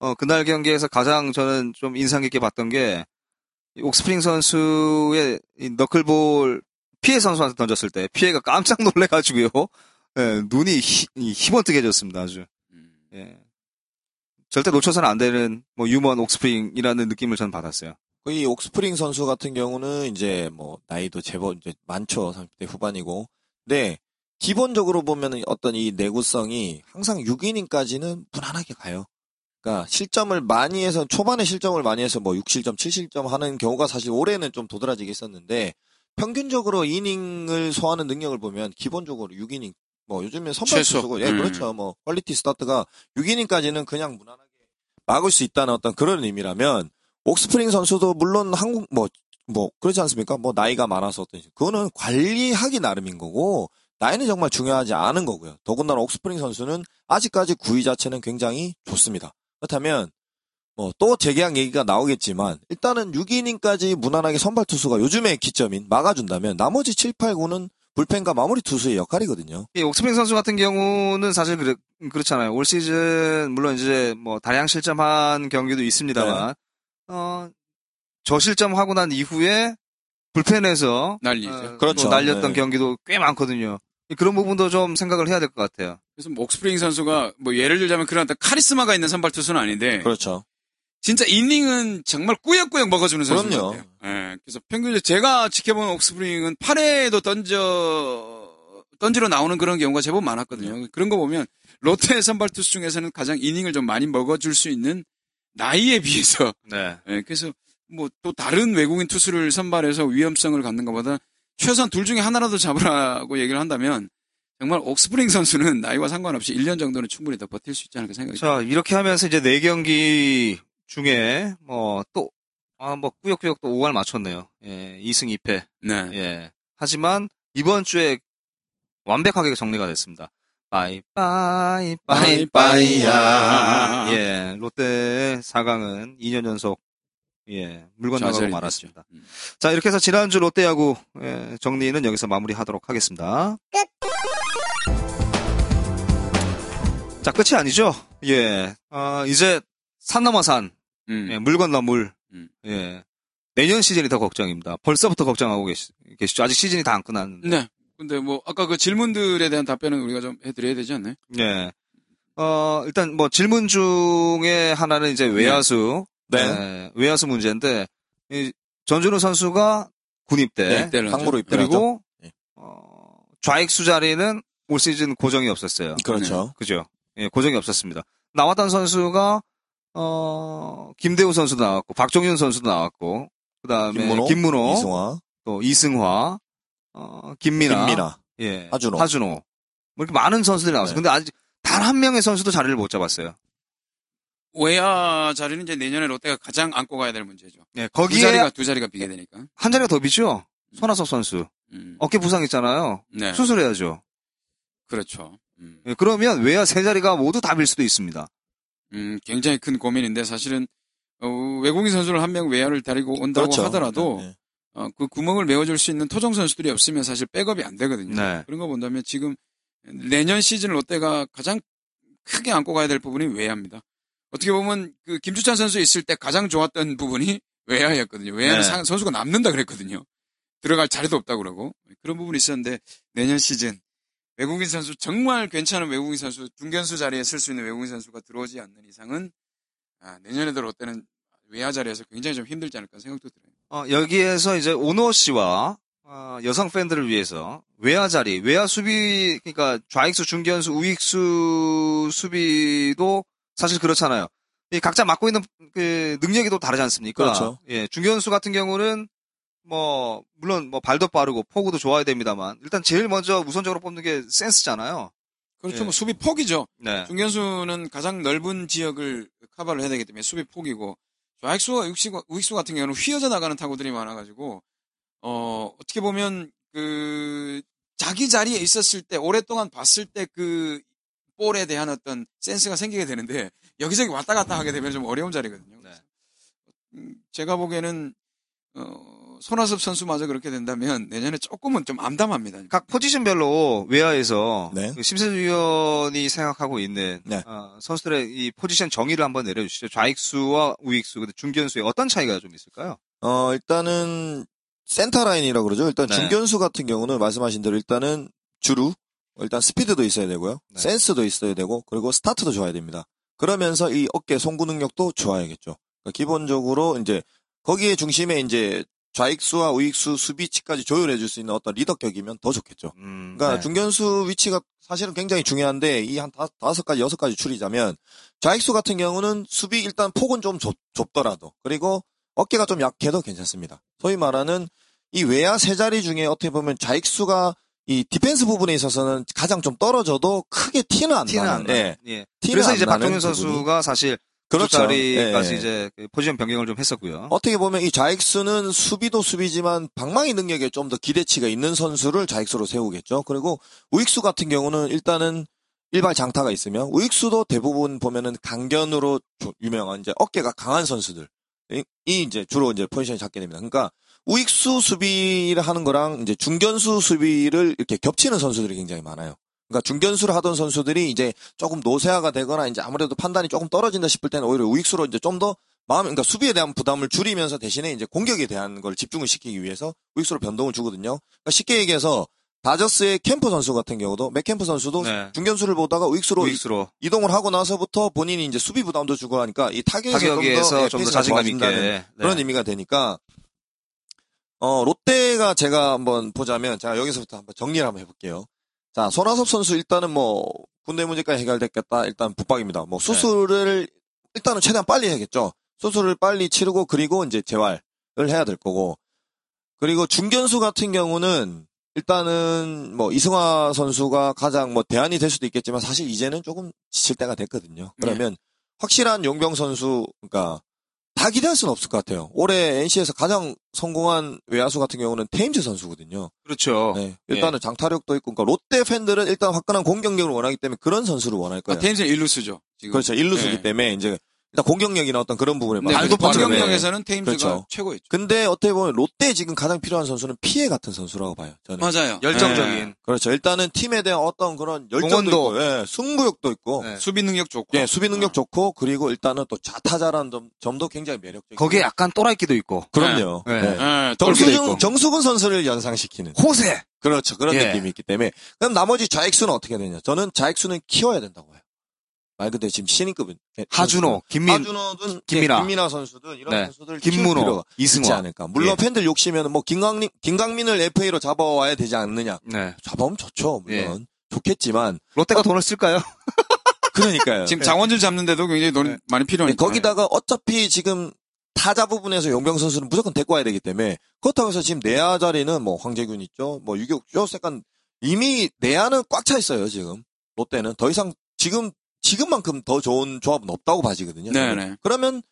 어, 그날 경기에서 가장 저는 좀 인상 깊게 봤던 게, 이 옥스프링 선수의 이 너클볼 피해 선수한테 던졌을 때, 피해가 깜짝 놀래가지고요. 예, 눈이 희, 희번뜩해졌습니다, 아주. 음. 예. 절대 놓쳐서는 안 되는, 뭐, 유먼 옥스프링이라는 느낌을 저는 받았어요. 그이 옥스프링 선수 같은 경우는 이제 뭐 나이도 제법 이제 많죠. 30대 후반이고. 근데 기본적으로 보면 어떤 이 내구성이 항상 6이닝까지는 무난하게 가요. 그러니까 실점을 많이 해서 초반에 실점을 많이 해서 뭐 6실점, 7실점 하는 경우가 사실 올해는 좀 도드라지게 있었는데 평균적으로 이닝을 소화하는 능력을 보면 기본적으로 6이닝 뭐 요즘에 선발. 투수고 예 음. 그렇죠. 뭐 퀄리티 스타트가 6이닝까지는 그냥 무난하게 막을 수 있다는 어떤 그런 의미라면 옥스프링 선수도 물론 한국 뭐뭐 그렇지 않습니까? 뭐 나이가 많아서 어떤 그거는 관리하기 나름인 거고 나이는 정말 중요하지 않은 거고요. 더군다나 옥스프링 선수는 아직까지 구위 자체는 굉장히 좋습니다. 그렇다면 뭐 또 재계약 얘기가 나오겠지만 일단은 6이닝까지 무난하게 선발 투수가 요즘의 기점인 막아준다면 나머지 7, 8, 9는 불펜과 마무리 투수의 역할이거든요. 이 옥스프링 선수 같은 경우는 사실 그렇, 그렇잖아요. 올 시즌 물론 이제 뭐 다량 실점한 경기도 있습니다만 어 저실점하고 난 이후에 불펜에서 난리죠. 어, 그렇죠. 또 날렸던 네. 경기도 꽤 많거든요. 그런 부분도 좀 생각을 해야 될 것 같아요. 그래서 뭐 옥스프링 선수가 뭐 예를 들자면 그런 어떤 카리스마가 있는 선발 투수는 아닌데 그렇죠. 진짜 이닝은 정말 꾸역꾸역 먹어주는 선수 그럼요. 같아요. 예, 그래서 평균 제가 지켜본 옥스프링은 8회에도 던져 던지러 나오는 그런 경우가 제법 많았거든요. 그런 거 보면 롯데 선발 투수 중에서는 가장 이닝을 좀 많이 먹어줄 수 있는 나이에 비해서 네. 예, 그래서 뭐 또 다른 외국인 투수를 선발해서 위험성을 갖는 것보다 최소한 둘 중에 하나라도 잡으라고 얘기를 한다면 정말 옥스프링 선수는 나이와 상관없이 1년 정도는 충분히 더 버틸 수 있지 않을까 생각이 자 이렇게 하면서 이제 네 경기 중에 뭐 또 아, 뭐 꾸역꾸역 또 5할 맞췄네요. 예, 2승 2패. 네. 예. 하지만 이번 주에 완벽하게 정리가 됐습니다. 빠이 빠이 빠이 빠이야. 빠이빠이야. 예, 롯데 4강은 2년 연속 예, 물 건너가고 말았습니다. 음. 자, 이렇게 해서 지난주 롯데야구 예, 정리는 여기서 마무리하도록 하겠습니다. 끝. 자, 끝이 아니죠? 예. 어, 이제 산 넘어 산, 음. 예, 물 건너 물. 음. 예. 내년 시즌이 더 걱정입니다. 벌써부터 걱정하고 계시, 계시 죠. 아직 시즌이 다 안 끝났는데. 네. 근데 뭐 아까 그 질문들에 대한 답변은 우리가 좀 해드려야 되지 않나요? 예. 어, 일단 뭐 질문 중에 하나는 이제 외야수. 네. 예, 외야수 문제인데, 이 전준우 선수가 군입대. 네, 입대를 하죠. 그리고, 예. 어, 좌익수 자리는 올 시즌 고정이 없었어요. 그렇죠. 그죠? 예, 고정이 없었습니다. 나왔던 선수가, 어, 김대우 선수도 나왔고, 박종윤 선수도 나왔고, 그 다음에 김문호, 김문호, 이승화, 또 이승화, 어, 김민아, 김민아, 예, 하준호. 하준호. 뭐 이렇게 많은 선수들이 나왔어요. 네. 근데 아직 단 한 명의 선수도 자리를 못 잡았어요. 외야 자리는 이제 내년에 롯데가 가장 안고 가야 될 문제죠. 예, 두 거기에 자리가 두 자리가 비게 되니까. 한 자리가 더 비죠? 손아섭 선수. 음. 어깨 부상 있잖아요. 네. 수술해야죠. 그렇죠. 음. 예, 그러면 외야 세 자리가 모두 다 빌 수도 있습니다. 음, 굉장히 큰 고민인데 사실은 어, 외국인 선수를 한 명 외야를 데리고 온다고 그렇죠. 하더라도 네. 어, 그 구멍을 메워줄 수 있는 토종 선수들이 없으면 사실 백업이 안 되거든요. 네. 그런 거 본다면 지금 내년 시즌 롯데가 가장 크게 안고 가야 될 부분이 외야입니다. 어떻게 보면 그 김주찬 선수 있을 때 가장 좋았던 부분이 외야였거든요. 외야는 네. 상- 선수가 남는다 그랬거든요. 들어갈 자리도 없다고 그러고 그런 부분이 있었는데 내년 시즌 외국인 선수 정말 괜찮은 외국인 선수 중견수 자리에 쓸 수 있는 외국인 선수가 들어오지 않는 이상은 아, 내년에도 롯데는 외야 자리에서 굉장히 좀 힘들지 않을까 생각도 들어요. 어, 여기에서 이제 오노 씨와 어, 여성 팬들을 위해서 외야 자리, 외야 수비, 그러니까 좌익수, 중견수, 우익수 수비도 사실 그렇잖아요. 이 각자 맡고 있는 그 능력이 또 다르지 않습니까? 그렇죠. 예, 중견수 같은 경우는 뭐 물론 뭐 발도 빠르고 포구도 좋아야 됩니다만 일단 제일 먼저 우선적으로 뽑는 게 센스잖아요. 그렇죠. 예. 뭐 수비 폭이죠. 네. 중견수는 가장 넓은 지역을 커버를 해야 되기 때문에 수비 폭이고 좌익수와 우익수, 우익수 같은 경우는 휘어져 나가는 타구들이 많아가지고 어 어떻게 보면 그 자기 자리에 있었을 때 오랫동안 봤을 때 그 볼에 대한 어떤 센스가 생기게 되는데 여기저기 왔다 갔다 하게 되면 좀 어려운 자리거든요. 네. 음, 제가 보기에는 어, 손아섭 선수마저 그렇게 된다면 내년에 조금은 좀 암담합니다. 각 포지션별로 외야에서 네. 그 심세준 위원이 생각하고 있는 네. 어, 선수들의 이 포지션 정의를 한번 내려주시죠. 좌익수와 우익수, 근데 중견수의 어떤 차이가 좀 있을까요? 어, 일단은 센터 라인이라고 그러죠. 일단 네. 중견수 같은 경우는 말씀하신 대로 일단은 주루, 일단 스피드도 있어야 되고요. 네. 센스도 있어야 되고, 그리고 스타트도 좋아야 됩니다. 그러면서 이 어깨 송구 능력도 좋아야겠죠. 그러니까 기본적으로 이제 거기에 중심에 이제 좌익수와 우익수 수비 위치까지 조율해 줄 수 있는 어떤 리더격이면 더 좋겠죠. 음, 그러니까 네. 중견수 위치가 사실은 굉장히 중요한데 이 한 다섯 가지 여섯 가지 추리자면 좌익수 같은 경우는 수비 일단 폭은 좀 좁, 좁더라도 그리고 어깨가 좀 약해도 괜찮습니다. 소위 말하는 이 외야 세 자리 중에 어떻게 보면 좌익수가 이 디펜스 부분에 있어서는 가장 좀 떨어져도 크게 티는 안 티는 안 나는. 나. 예. 예. 티는 그래서 안 이제 부분이. 선수가 사실 그렇죠. 두 자리까지 예, 예. 이제 그 포지션 변경을 좀 했었고요. 어떻게 보면 이 좌익수는 수비도 수비지만 방망이 능력에 좀 더 기대치가 있는 선수를 좌익수로 세우겠죠. 그리고 우익수 같은 경우는 일단은 일발 장타가 있으면 우익수도 대부분 보면은 강견으로 조- 유명한 이제 어깨가 강한 선수들 이, 이 이제 주로 이제 포지션이 잡게 됩니다. 그러니까 우익수 수비를 하는 거랑 이제 중견수 수비를 이렇게 겹치는 선수들이 굉장히 많아요. 그러니까 중견수를 하던 선수들이 이제 조금 노쇠화가 되거나 이제 아무래도 판단이 조금 떨어진다 싶을 때는 오히려 우익수로 이제 좀 더 마음, 그러니까 수비에 대한 부담을 줄이면서 대신에 이제 공격에 대한 걸 집중을 시키기 위해서 우익수로 변동을 주거든요. 그러니까 쉽게 얘기해서 다저스의 캠프 선수 같은 경우도 맥캠프 선수도 네. 중견수를 보다가 우익수로 우익수로 이동을 하고 나서부터 본인이 이제 수비 부담도 주고 하니까 이 타격에서, 타격에서 좀좀더더 자신감 있게 네. 그런 의미가 되니까 어 롯데가 제가 한번 보자면 자 여기서부터 한번 정리를 한번 해볼게요. 자 손아섭 선수 일단은 뭐 군대 문제까지 해결됐겠다 일단 붙박입니다. 뭐 수술을 일단은 최대한 빨리 해야겠죠. 수술을 빨리 치르고 그리고 이제 재활을 해야 될 거고 그리고 중견수 같은 경우는 일단은 뭐 이승화 선수가 가장 뭐 대안이 될 수도 있겠지만 사실 이제는 조금 지칠 때가 됐거든요. 그러면 확실한 용병 선수 그러니까 다 기대할 수는 없을 것 같아요. 올해 NC에서 가장 성공한 외야수 같은 경우는 테임즈 선수거든요. 그렇죠. 네. 일단은 장타력도 있고, 그러니까 롯데 팬들은 일단 화끈한 공격력을 원하기 때문에 그런 선수를 원할 아, 거예요. 테임즈는 일루스죠. 지금. 그렇죠. 일루수기 네. 때문에 이제 일단 공격력이나 어떤 그런 부분에 네, 맞춰서 발도 빠르네. 공격력에서는 테임즈가 그렇죠. 최고였죠. 근데 어떻게 보면 롯데에 지금 가장 필요한 선수는 피해 같은 선수라고 봐요. 저는. 맞아요. 열정적인. 네. 그렇죠. 일단은 팀에 대한 어떤 그런 열정도. 있고, 예, 승부욕도 있고, 네. 수비 능력 좋고. 예, 수비 능력 어. 좋고, 그리고 일단은 또 자타자라는 점, 점도 굉장히 매력적이고. 거기에 약간 또라이끼도 있고. 그럼요. 네. 예. 예, 똘끼도 정수근, 선수를 연상시키는. 호세! 그렇죠. 그런 예. 느낌이 있기 때문에. 그럼 나머지 좌익수는 어떻게 되냐. 저는 좌익수는 키워야 된다고 봐요. 말 그대로 지금 신인급은. 예, 하준호, 김민, 하준호든 김민아. 예, 김민아 선수든 이런 네. 선수들 김문호, 이승화. 않을까. 물론 예. 팬들 욕심이면 뭐 김강민 김강민을 FA로 잡아와야 되지 않느냐. 네. 잡아오면 좋죠. 예. 물론 좋겠지만 롯데가 돈을 쓸까요? 그러니까요. 지금 장원준 잡는데도 굉장히 돈이 네. 많이 예, 필요하니까. 거기다가 어차피 지금 타자 부분에서 용병 선수는 무조건 데리고 와야 되기 때문에 그렇다고 해서 지금 내야 자리는 뭐 황재균 있죠. 뭐 유격 죠 약간 이미 내야는 꽉 차 있어요. 지금 롯데는 더 이상 지금 지금만큼 더 좋은 조합은 없다고 봐지거든요. 네네. 그러면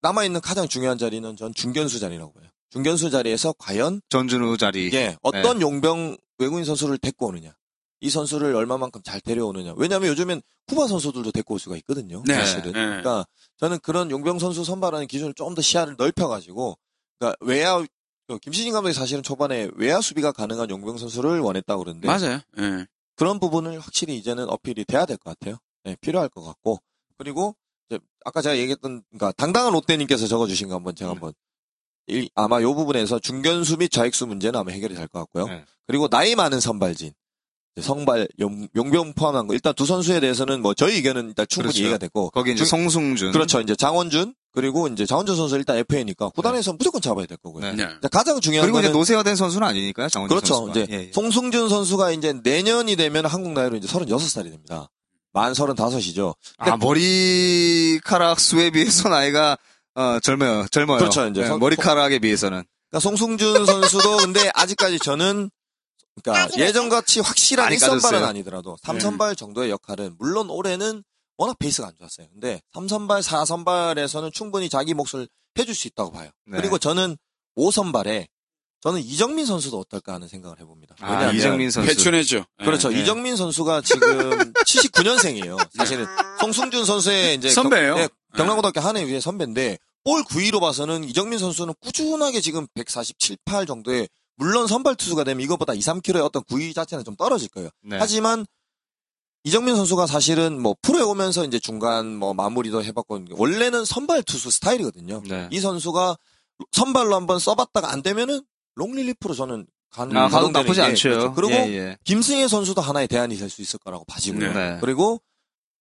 남아있는 가장 중요한 자리는 전 중견수 자리라고 봐요. 중견수 자리에서 과연 전준우 자리. 예 어떤 용병 외국인 선수를 데리고 오느냐. 이 선수를 얼마만큼 잘 데려오느냐. 왜냐하면 요즘엔 쿠바 선수들도 데리고 올 수가 있거든요. 네. 사실은. 네. 그러니까 저는 그런 용병 선수 선발하는 기준을 좀 더 시야를 넓혀가지고, 그러니까 외야 그 김신진 감독이 사실은 초반에 외야 수비가 가능한 용병 선수를 원했다고 그러는데 맞아요. 예. 그런 부분을 확실히 이제는 어필이 돼야 될 것 같아요. 네, 필요할 것 같고 그리고 이제 아까 제가 얘기했던 그러니까 당당한 롯데님께서 적어주신 거 한번 제가 음. 한번 일- 아마 요 부분에서 중견수 및 좌익수 문제는 아마 해결이 될 것 같고요. 네. 그리고 나이 많은 선발진 성발 용, 용병 포함한 거 일단 두 선수에 대해서는 뭐 저희 의견은 일단 충분히 그렇죠. 이해가 됐고 거기 이제 중- 송승준. 그렇죠. 이제 장원준 그리고 이제 장원준 선수 일단 FA니까 구단에서 무조건 잡아야 될 거고요. 네. 네. 이제 가장 중요한 그리고 이제 거는 노쇠화된 선수는 아니니까요. 장원준 그렇죠. 선수가. 이제 예, 예. 송승준 선수가 이제 내년이 되면 한국 나이로 이제 36살이 됩니다. 만 35이죠. 아 머리카락 수에 비해서 나이가 어, 젊어요. 젊어요. 그렇죠, 이제 네, 성- 머리카락에 비해서는 그러니까 송승준 선수도 근데 아직까지 저는 그러니까 예전같이 확실한 많이 1선발은 까졌어요. 아니더라도 3선발 정도의 역할은 물론 올해는 워낙 베이스가 안 좋았어요. 근데 3선발, 4선발에서는 충분히 자기 몫을 해줄 수 있다고 봐요. 네. 그리고 저는 5선발에 저는 이정민 선수도 어떨까 하는 생각을 해봅니다. 아, 왜냐하면 이정민 선수. 회춘했죠. 예. 그렇죠. 네. 이정민 선수가 지금 79년생이에요. 사실은 아, 송승준 선수의 이제 선배예요. 경, 네, 경남고등학교 한해 위에 선배인데 볼 9위로 봐서는 이정민 선수는 꾸준하게 지금 147, 8 정도의 물론 선발 투수가 되면 이것보다 2, 3kg의 어떤 9위 자체는 좀 떨어질 거예요. 네. 하지만 이정민 선수가 사실은 뭐 프로에 오면서 이제 중간 뭐 마무리도 해봤고 원래는 선발 투수 스타일이거든요. 네. 이 선수가 선발로 한번 써봤다가 안 되면은 롱릴리프로 저는 가는 아, 가동되는 나쁘지 게 않죠. 그렇죠. 그리고 예, 예. 김승혜 선수도 하나의 대안이 될 수 있을 거라고 봐지고요. 네. 네. 그리고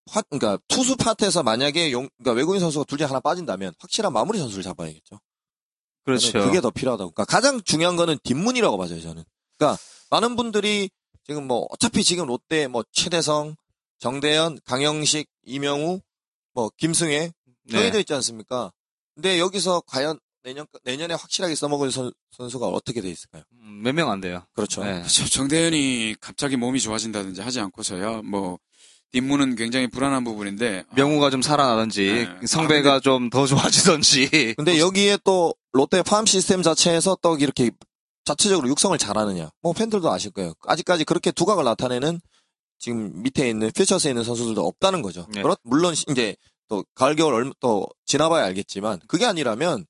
화, 그러니까 투수 파트에서 만약에 용, 그러니까 외국인 선수가 둘 중에 하나 빠진다면 확실한 마무리 선수를 잡아야겠죠. 그렇죠. 그게 더 필요하다고. 그러니까 가장 중요한 거는 뒷문이라고 봐요, 저는. 그러니까 많은 분들이 지금 뭐 어차피 지금 롯데 뭐 최대성, 정대현, 강영식, 이명우, 뭐 김승혜 네. 정해져 있지 않습니까? 근데 여기서 과연 내년 내년에 확실하게 써먹을 선, 선수가 어떻게 돼 있을까요? 음, 몇명 안 돼요. 그렇죠. 네. 그렇죠. 정대현이 갑자기 몸이 좋아진다든지 하지 않고서야 뭐 뒷문은 굉장히 불안한 부분인데 명우가 좀 살아나든지 네. 성배가 좀더 좋아지든지. 근데 여기에 또 롯데 팜 시스템 자체에서 또 이렇게 자체적으로 육성을 잘하느냐. 뭐 팬들도 아실 거예요. 아직까지 그렇게 두각을 나타내는 지금 밑에 있는 퓨처스에 있는 선수들도 없다는 거죠. 네. 그렇- 물론 이제 또 가을 겨울 얼마 또 지나봐야 알겠지만 그게 아니라면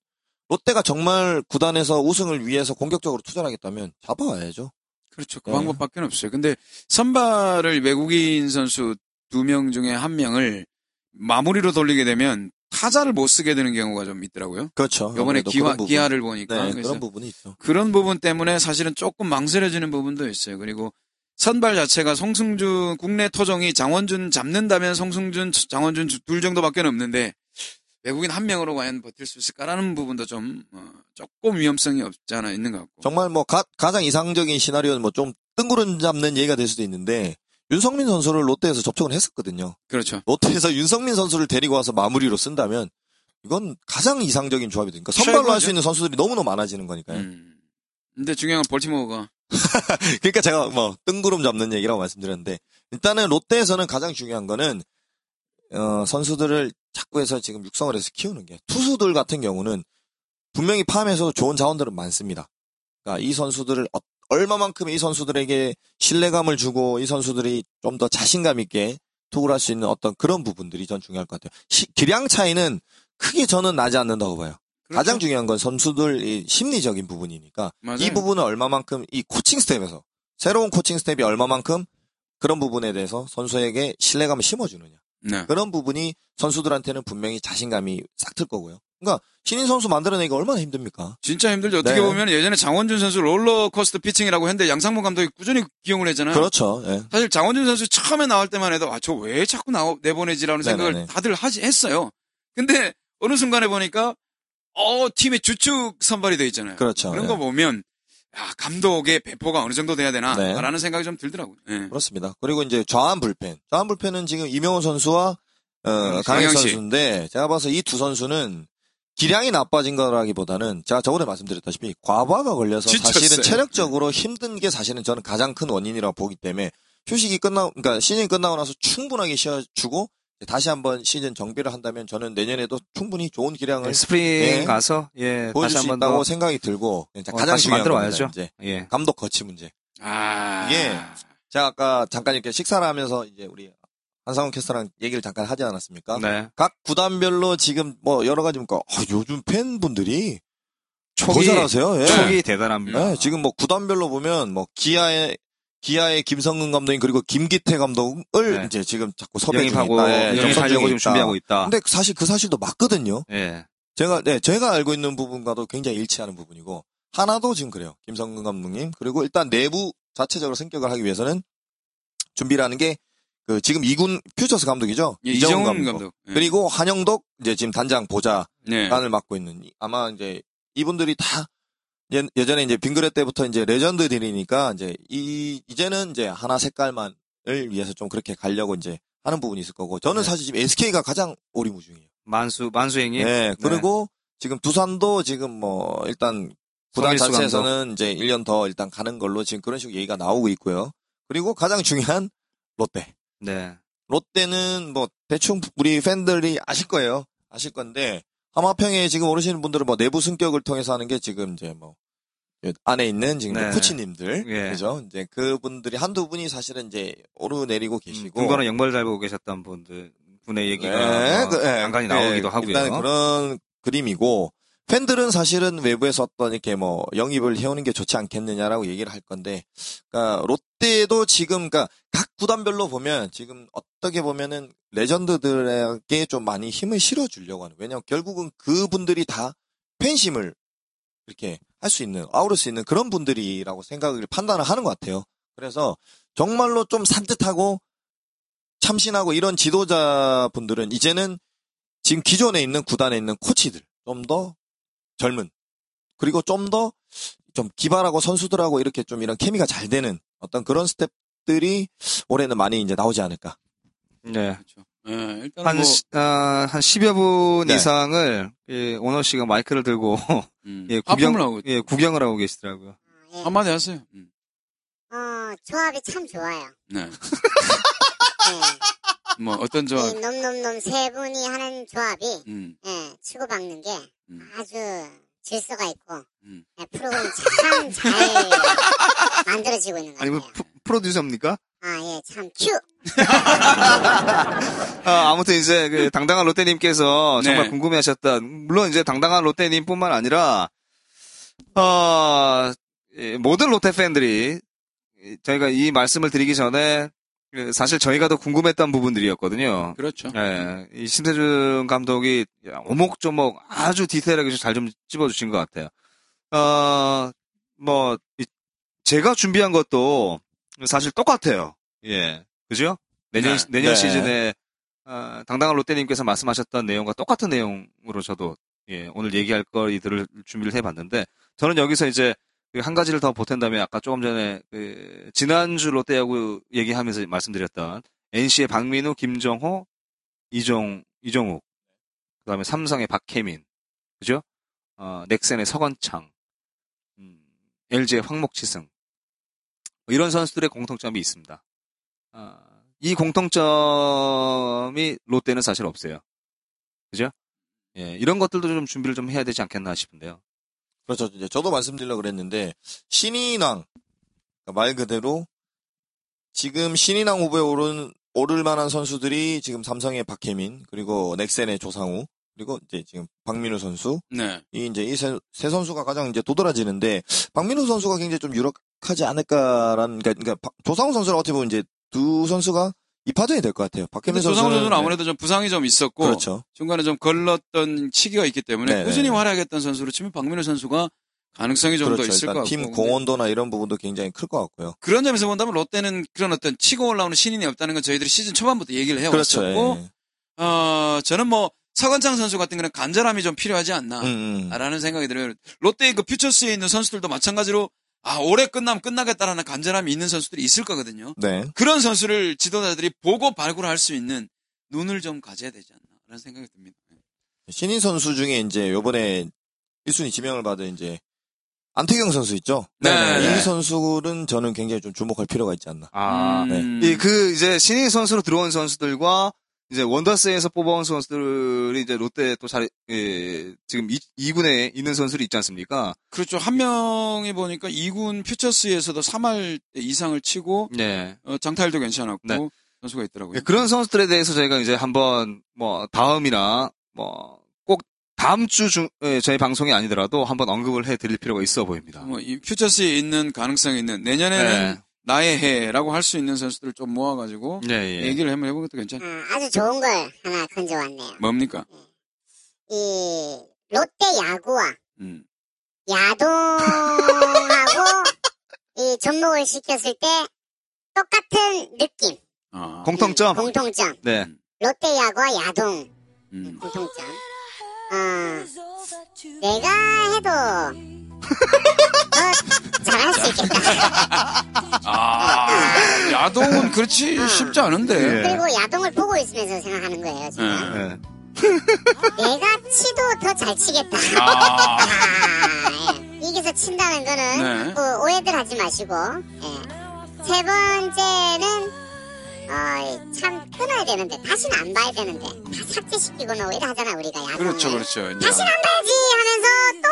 롯데가 정말 구단에서 우승을 위해서 공격적으로 투자하겠다면 잡아와야죠. 그렇죠. 그 네. 방법밖에 없어요. 근데 선발을 외국인 선수 두 명 중에 한 명을 마무리로 돌리게 되면 타자를 못 쓰게 되는 경우가 좀 있더라고요. 그렇죠. 이번에 기화. 기아를 보니까 네, 그런 부분이 있죠. 그런 부분 때문에 사실은 조금 망설여지는 부분도 있어요. 그리고 선발 자체가 송승준 국내 토종이 장원준 잡는다면 송승준, 장원준 둘 정도밖에 없는데 외국인 한 명으로 과연 버틸 수 있을까라는 부분도 좀 어, 조금 위험성이 없지 않아 있는 것 같고. 정말 뭐 가, 장 이상적인 시나리오는 뭐 좀 뜬구름 잡는 얘기가 될 수도 있는데 윤성민 선수를 롯데에서 접촉을 했었거든요. 그렇죠. 롯데에서 윤성민 선수를 데리고 와서 마무리로 쓴다면 이건 가장 이상적인 조합이 되니까 선발로 할 수. 있는 선수들이 너무너무 많아지는 거니까요. 음. 근데 중요한 건 볼티모어가 그러니까 제가 뭐 뜬구름 잡는 얘기라고 말씀드렸는데 일단은 롯데에서는 가장 중요한 거는 어, 선수들을 자꾸 해서 지금 육성을 해서 키우는 게 투수들 같은 경우는 분명히 팜에서도 좋은 자원들은 많습니다. 그러니까 이 선수들을 어- 얼마만큼 이 선수들에게 신뢰감을 주고 이 선수들이 좀 더 자신감 있게 투구를 할 수 있는 어떤 그런 부분들이 전 중요할 것 같아요. 시- 기량 차이는 크게 저는 나지 않는다고 봐요. 그렇죠. 가장 중요한 건 선수들 이 심리적인 부분이니까 맞아요. 이 부분을 얼마만큼 이 코칭 스텝에서 새로운 코칭 스텝이 얼마만큼 그런 부분에 대해서 선수에게 신뢰감을 심어주느냐. 네. 그런 부분이 선수들한테는 분명히 자신감이 싹 틀 거고요. 그러니까 신인 선수 만들어내기가 얼마나 힘듭니까? 진짜 힘들죠. 어떻게 네. 보면 예전에 장원준 선수 롤러코스터 피칭이라고 했는데 양상문 감독이 꾸준히 기용을 했잖아요. 그렇죠. 예. 사실 장원준 선수 처음에 나올 때만 해도 아 저 왜 자꾸 나 내보내지라는 생각을 네네네. 다들 하지 했어요. 근데 어느 순간에 보니까 어 팀의 주축 선발이 돼 있잖아요. 그렇죠. 런 예. 거 보면 야, 감독의 배포가 어느 정도 돼야 네. 되나라는 생각이 좀 들더라고요. 예. 그렇습니다. 그리고 이제 좌완 불펜. 좌완 불펜은 지금 이명호 선수와 어, 강행 강영식. 선수인데 제가 봐서 이 두 선수는 기량이 나빠진 거라기보다는 제가 저번에 말씀드렸다시피 과부하가 걸려서 지쳤어요. 사실은 체력적으로 힘든 게 사실은 저는 가장 큰 원인이라고 보기 때문에 휴식이 끝나 그러니까 시즌이 끝나고 나서 충분하게 쉬어주고 다시 한번 시즌 정비를 한다면 저는 내년에도 충분히 좋은 기량을 네, 스프링 네. 가서 예 다시 보여줄 수 한번 있다고 더 생각이 들고 어, 가장 다시 중요한 만들어 겁니다, 와야죠. 이제 예. 감독 거취 문제. 아 이게 제가 아까 잠깐 이렇게 식사를 하면서 이제 우리 한상훈 캐스터랑 얘기를 잠깐 하지 않았습니까? 네. 각 구단별로 지금 뭐 여러 가지 니까 요즘 팬분들이 더 촉이 잘하세요. 예. 촉이 대단합니다. 예, 지금 뭐 구단별로 보면 뭐 기아의 기아의 김성근 감독님 그리고 김기태 감독을 네. 이제 지금 자꾸 섭외 영입하고. 예, 영입하려고 접선 중에 좀 있다. 준비하고 있다. 근데 사실 그 사실도 맞거든요. 예. 제가 네 제가 알고 있는 부분과도 굉장히 일치하는 부분이고 하나도 지금 그래요. 김성근 감독님 그리고 일단 내부 자체적으로 성격을 하기 위해서는 준비를 하는 게 그 지금 2군 퓨처스 감독이죠. 예, 이정훈 감독. 감독. 예. 그리고 한영덕 이제 지금 단장 보좌 네. 관을 맡고 있는 이- 아마 이제 이분들이 다 예, 예전에 이제 빙그레 때부터 이제 레전드들이니까 이제 이 이제는 이제 하나 색깔만을 위해서 좀 그렇게 가려고 이제 하는 부분이 있을 거고 저는 네. 사실 지금 SK가 가장 오리무중이에요. 만수 만수행이 네. 그리고 지금 두산도 지금 뭐 일단 구단 자체에서는 이제 1년 더 일단 가는 걸로 지금 그런 식으로 얘기가 나오고 있고요. 그리고 가장 중요한 롯데. 네. 롯데는 뭐 대충 우리 팬들이 아실 거예요. 아실 건데 하마평에 지금 오르시는 분들은 뭐 내부 승격을 통해서 하는 게 지금 이제 뭐 안에 있는 지금 네. 코치님들 예. 그죠? 이제 그분들이 한두 분이 사실은 이제 오르내리고 계시고 군거는 영벌 잘 보고 계셨던 분들 분의 얘기가 네, 뭐 그, 예, 간간히 예, 나오기도 하고요. 일단 그런 그림이고 팬들은 사실은 외부에서 어떤 이렇게 뭐 영입을 해오는 게 좋지 않겠느냐라고 얘기를 할 건데, 그러니까 롯데도 지금 그러니까 각 구단별로 보면 지금 어떻게 보면은 레전드들에게 좀 많이 힘을 실어주려고 하는. 왜냐하면 결국은 그분들이 다 팬심을 이렇게 할 수 있는 아우를 수 있는 그런 분들이라고 생각을 판단을 하는 것 같아요. 그래서 정말로 좀 산뜻하고 참신하고 이런 지도자분들은 이제는 지금 기존에 있는 구단에 있는 코치들 좀 더 젊은 그리고 좀 더좀 기발하고 선수들하고 이렇게 좀 이런 케미가 잘 되는 어떤 그런 스텝들이 올해는 많이 이제 나오지 않을까. 네. 그렇죠. 예, 일단 한, 뭐 시- 아, 한 10여 분 네. 이상을, 예, 오너 씨가 마이크를 들고, 음, 예, 구경, 하고 예, 구경을 하고 계시더라고요. 아, 예. 한마디 하세요. 음. 어, 조합이 참 좋아요. 네. 예. 뭐 어떤 저이 놈놈놈 세 분이 하는 조합이 음, 예, 치고받는 게 음. 아주 질서가 있고 음. 예, 프로그램이 참잘 만들어지고 있는 것 아니, 같아요. 뭐, 프, 프로듀서입니까? 아, 예, 참 큐. 아, 아무튼 이제 그 당당한 롯데님께서 정말 네. 궁금해 하셨던 물론 이제 당당한 롯데님 뿐만 아니라 어 예, 모든 롯데 팬들이 이- 저희가 이 말씀을 드리기 전에 그 사실 저희가 더 궁금했던 부분들이었거든요. 그렇죠. 예, 이 심세준 감독이 오목조목 아주 디테일하게 잘 좀 찝어주신 것 같아요. 어, 뭐, 이- 제가 준비한 것도 사실 똑같아요. 예. 그죠? 내년, 네. 내년 네. 시즌에, 어, 당당한 롯데님께서 말씀하셨던 내용과 똑같은 내용으로 저도, 예, 오늘 얘기할 거리들을 준비를 해봤는데, 저는 여기서 이제 그한 가지를 더 보탠다면 아까 조금 전에 그 지난주 롯데야구 얘기하면서 말씀드렸던 NC의 박민우, 김정호, 이종 이종욱, 그다음에 삼성의 박혜민, 그죠? 어, 넥센의 서건창, 음, LG의 황목치승 뭐 이런 선수들의 공통점이 있습니다. 아, 이 공통점이 롯데는 사실 없어요. 그죠? 예, 이런 것들도 좀 준비를 좀 해야 되지 않겠나 싶은데요. 그렇죠. 이제 저도 말씀드리려고 그랬는데 신인왕 그러니까 말 그대로 지금 신인왕 후보에 오른 오를 만한 선수들이 지금 삼성의 박혜민 그리고 넥센의 조상우 그리고 이제 지금 박민우 선수 네. 이 이제 이세 선수가 가장 이제 도드라지는데 박민우 선수가 굉장히 좀 유력 하지 않을까라는 그러니까, 그러니까 박- 조상우 선수랑 어떻게 보면 이제 두 선수가 이파전이 될 것 같아요. 박혜민 조상우 선수는 선수는 아무래도 좀 부상이 좀 있었고 그렇죠. 중간에 좀 걸렀던 시기가 있기 때문에 네, 꾸준히 네. 활약했던 선수로 치면 박민호 선수가 가능성이 좀더 그렇죠. 있을 것 같고 팀 공헌도나 이런 부분도 굉장히 클 것 같고요. 그런 점에서 본다면 롯데는 그런 어떤 치고 올라오는 신인이 없다는 건 저희들이 시즌 초반부터 얘기를 그렇죠. 해왔었고 예. 어, 저는 뭐 서건창 선수 같은 경우는 간절함이 좀 필요하지 않나 음, 음. 라는 생각이 들어요. 롯데의 그 퓨처스에 있는 선수들도 마찬가지로 아 올해 끝나면 끝나겠다라는 간절함이 있는 선수들이 있을 거거든요. 네. 그런 선수를 지도자들이 보고 발굴할 수 있는 눈을 좀 가져야 되지 않나라는 생각이 듭니다. 신인 선수 중에 이제 요번에 1순위 지명을 받은 이제 안태경 선수 있죠? 네, 이 네. 선수는 저는 굉장히 좀 주목할 필요가 있지 않나. 아, 음. 이 그 이제 신인 선수로 들어온 선수들과 이제 원더스에서 뽑아온 선수들이 이제 롯데 또 잘, 예, 지금 2, 군에 있는 선수들이 있지 않습니까? 그렇죠. 한 명이 보니까 2군 퓨처스에서도 3할 이상을 치고 네. 어, 장타일도 괜찮았고 네. 선수가 있더라고요. 예, 그런 선수들에 대해서 저희가 이제 한번 뭐 다음이나 뭐 꼭 다음 주 중, 예, 저희 방송이 아니더라도 한번 언급을 해 드릴 필요가 있어 보입니다. 뭐, 이 퓨처스에 있는 가능성이 있는 내년에는 네. 나의 해라고 할 수 있는 선수들을 좀 모아가지고 예, 예. 얘기를 한번 해보는 것도 괜찮아요. 음, 아주 좋은 걸 하나 건져왔네요. 뭡니까? 이 롯데 야구와 음. 야동하고 이 접목을 시켰을 때 똑같은 느낌, 아, 공통점? 공통점. 네. 롯데 야구와 야동 음. 공통점. 어, 내가 해도 더 잘할 수 있겠다. 아, 야동은 그렇지 쉽지 않은데. 예. 그리고 야동을 보고 있으면서 생각하는 거예요. 지금. 예. 예. 내가 치도 더 잘 치겠다. 아, 아, 예. 이겨서 친다는 거는 네. 그 오해들 하지 마시고 예. 세 번째는 어, 참 끊어야 되는데 다시는 안 봐야 되는데 다 삭제시키거나 오해를 하잖아 우리가 야구 그렇죠, 그렇죠. 다시는 안 봐야지 하면서 또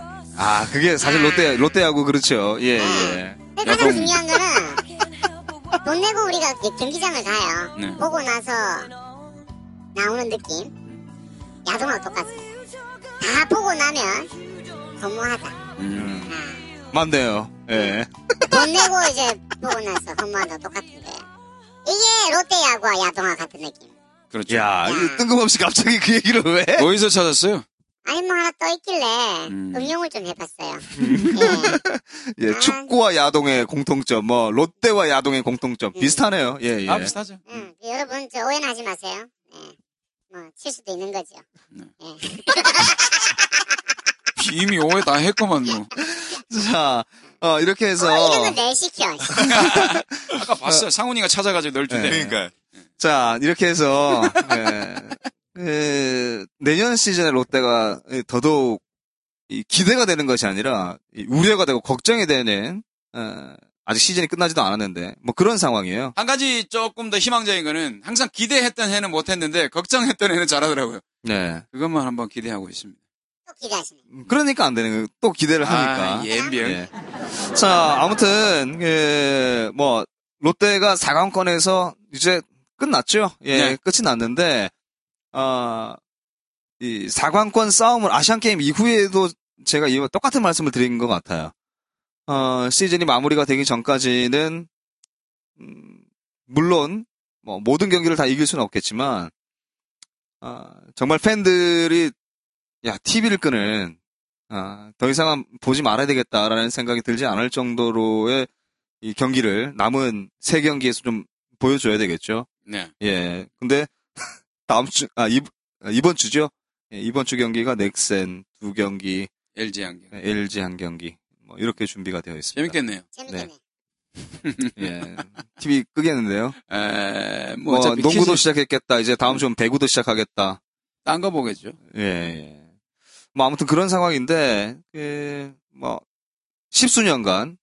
봐. 아, 그게 사실 롯데, 롯데하고 그렇죠. 예, 예. 근데 가장 야동. 중요한 거는 돈 내고 우리가 이제 경기장을 가요. 네. 보고 나서 나오는 느낌 야동하고 똑같습니다. 다 보고 나면 허무하다. 음. 아. 맞네요. 예. 돈 내고 이제 보고 나서 허무하다 똑같은 거예요. 이게 롯데 야구와 야동과 같은 느낌. 그렇죠. 야, 이거 뜬금없이 갑자기 그 얘기를 왜? 어디서 찾았어요? 아니 뭐 하나 떠 있길래 음. 음. 용을 좀 해봤어요. 예. 예, 축구와 야동의 공통점, 뭐, 롯데와 야동의 공통점. 음. 비슷하네요. 예, 예. 아, 비슷하죠. 음, 여러분 저 오해는 하지 마세요. 예. 뭐칠 수도 있는 거죠. 네. 예. 이미 오해 다 했구만, 뭐. 자, 어, 이렇게 해서. 어, 이런 거 내일 시켜. 아까 봤어요. 상훈이가 찾아가지고 널 주대. 네. 그러니까. 자, 이렇게 해서, 예, 그, 내년 시즌에 롯데가 더더욱 이 기대가 되는 것이 아니라 이 우려가 되고 걱정이 되는, 어, 아직 시즌이 끝나지도 않았는데, 뭐 그런 상황이에요. 한 가지 조금 더 희망적인 거는 항상 기대했던 해는 못했는데 걱정했던 해는 잘하더라고요. 네. 그것만 한번 기대하고 있습니다. 또 기대하시네. 그러니까 안 되는 거예요. 또 기대를 하니까. 아, 예비형. 예. 자, 아무튼, 그, 뭐, 롯데가 4강권에서 이제 끝났죠? 예, 네. 끝이 났는데, 어, 이 4강권 싸움을 아시안 게임 이후에도 제가 이 똑같은 말씀을 드린 것 같아요. 어, 시즌이 마무리가 되기 전까지는, 음, 물론, 뭐, 모든 경기를 다 이길 수는 없겠지만, 어, 정말 팬들이, 야, TV를 끄는, 아, 더 이상은 보지 말아야 되겠다라는 생각이 들지 않을 정도로의 이 경기를 남은 세 경기에서 좀 보여줘야 되겠죠. 네. 예. 근데 다음 주, 아, 이, 아, 이번 주죠. 예, 이번 주 경기가 넥센 두 경기, LG 한경. LG 한 경기. 뭐 이렇게 준비가 되어 있습니다. 재밌겠네요. 재밌겠네. 예. TV 끄겠는데요. 에, 뭐, 뭐 어차피 농구도 퀴즈 시작했겠다. 이제 다음 주면 배구도 시작하겠다. 딴 거 보겠죠. 예, 예. 뭐 아무튼 그런 상황인데, 그, 뭐, 십수년간,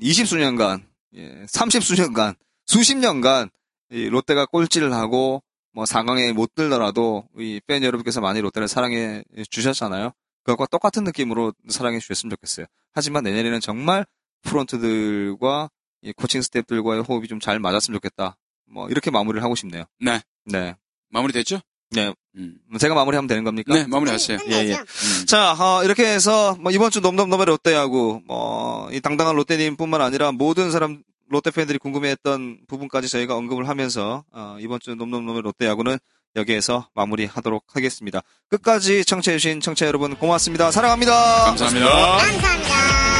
이십수년간, 예, 삼십수년간, 수십 년간, 이 롯데가 꼴찌를 하고, 뭐 4강에 못 들더라도 이 팬 여러분께서 많이 롯데를 사랑해 주셨잖아요. 그것과 똑같은 느낌으로 사랑해 주셨으면 좋겠어요. 하지만 내년에는 정말 프론트들과 이 코칭 스태프들과의 호흡이 좀 잘 맞았으면 좋겠다. 뭐 이렇게 마무리를 하고 싶네요. 네. 네. 마무리 됐죠? 네. 음. 제가 마무리하면 되는 겁니까? 네, 마무리하세요. 끝내죠. 예, 예. 음. 자, 어, 이렇게 해서 뭐 이번 주 넘넘넘의 롯데야구, 뭐, 이 당당한 롯데님뿐만 아니라 모든 사람 롯데 팬들이 궁금해했던 부분까지 저희가 언급을 하면서 어, 이번 주 넘넘넘의 롯데 야구는 여기에서 마무리하도록 하겠습니다. 끝까지 청취해주신 청취자 여러분 고맙습니다. 사랑합니다. 감사합니다. 감사합니다.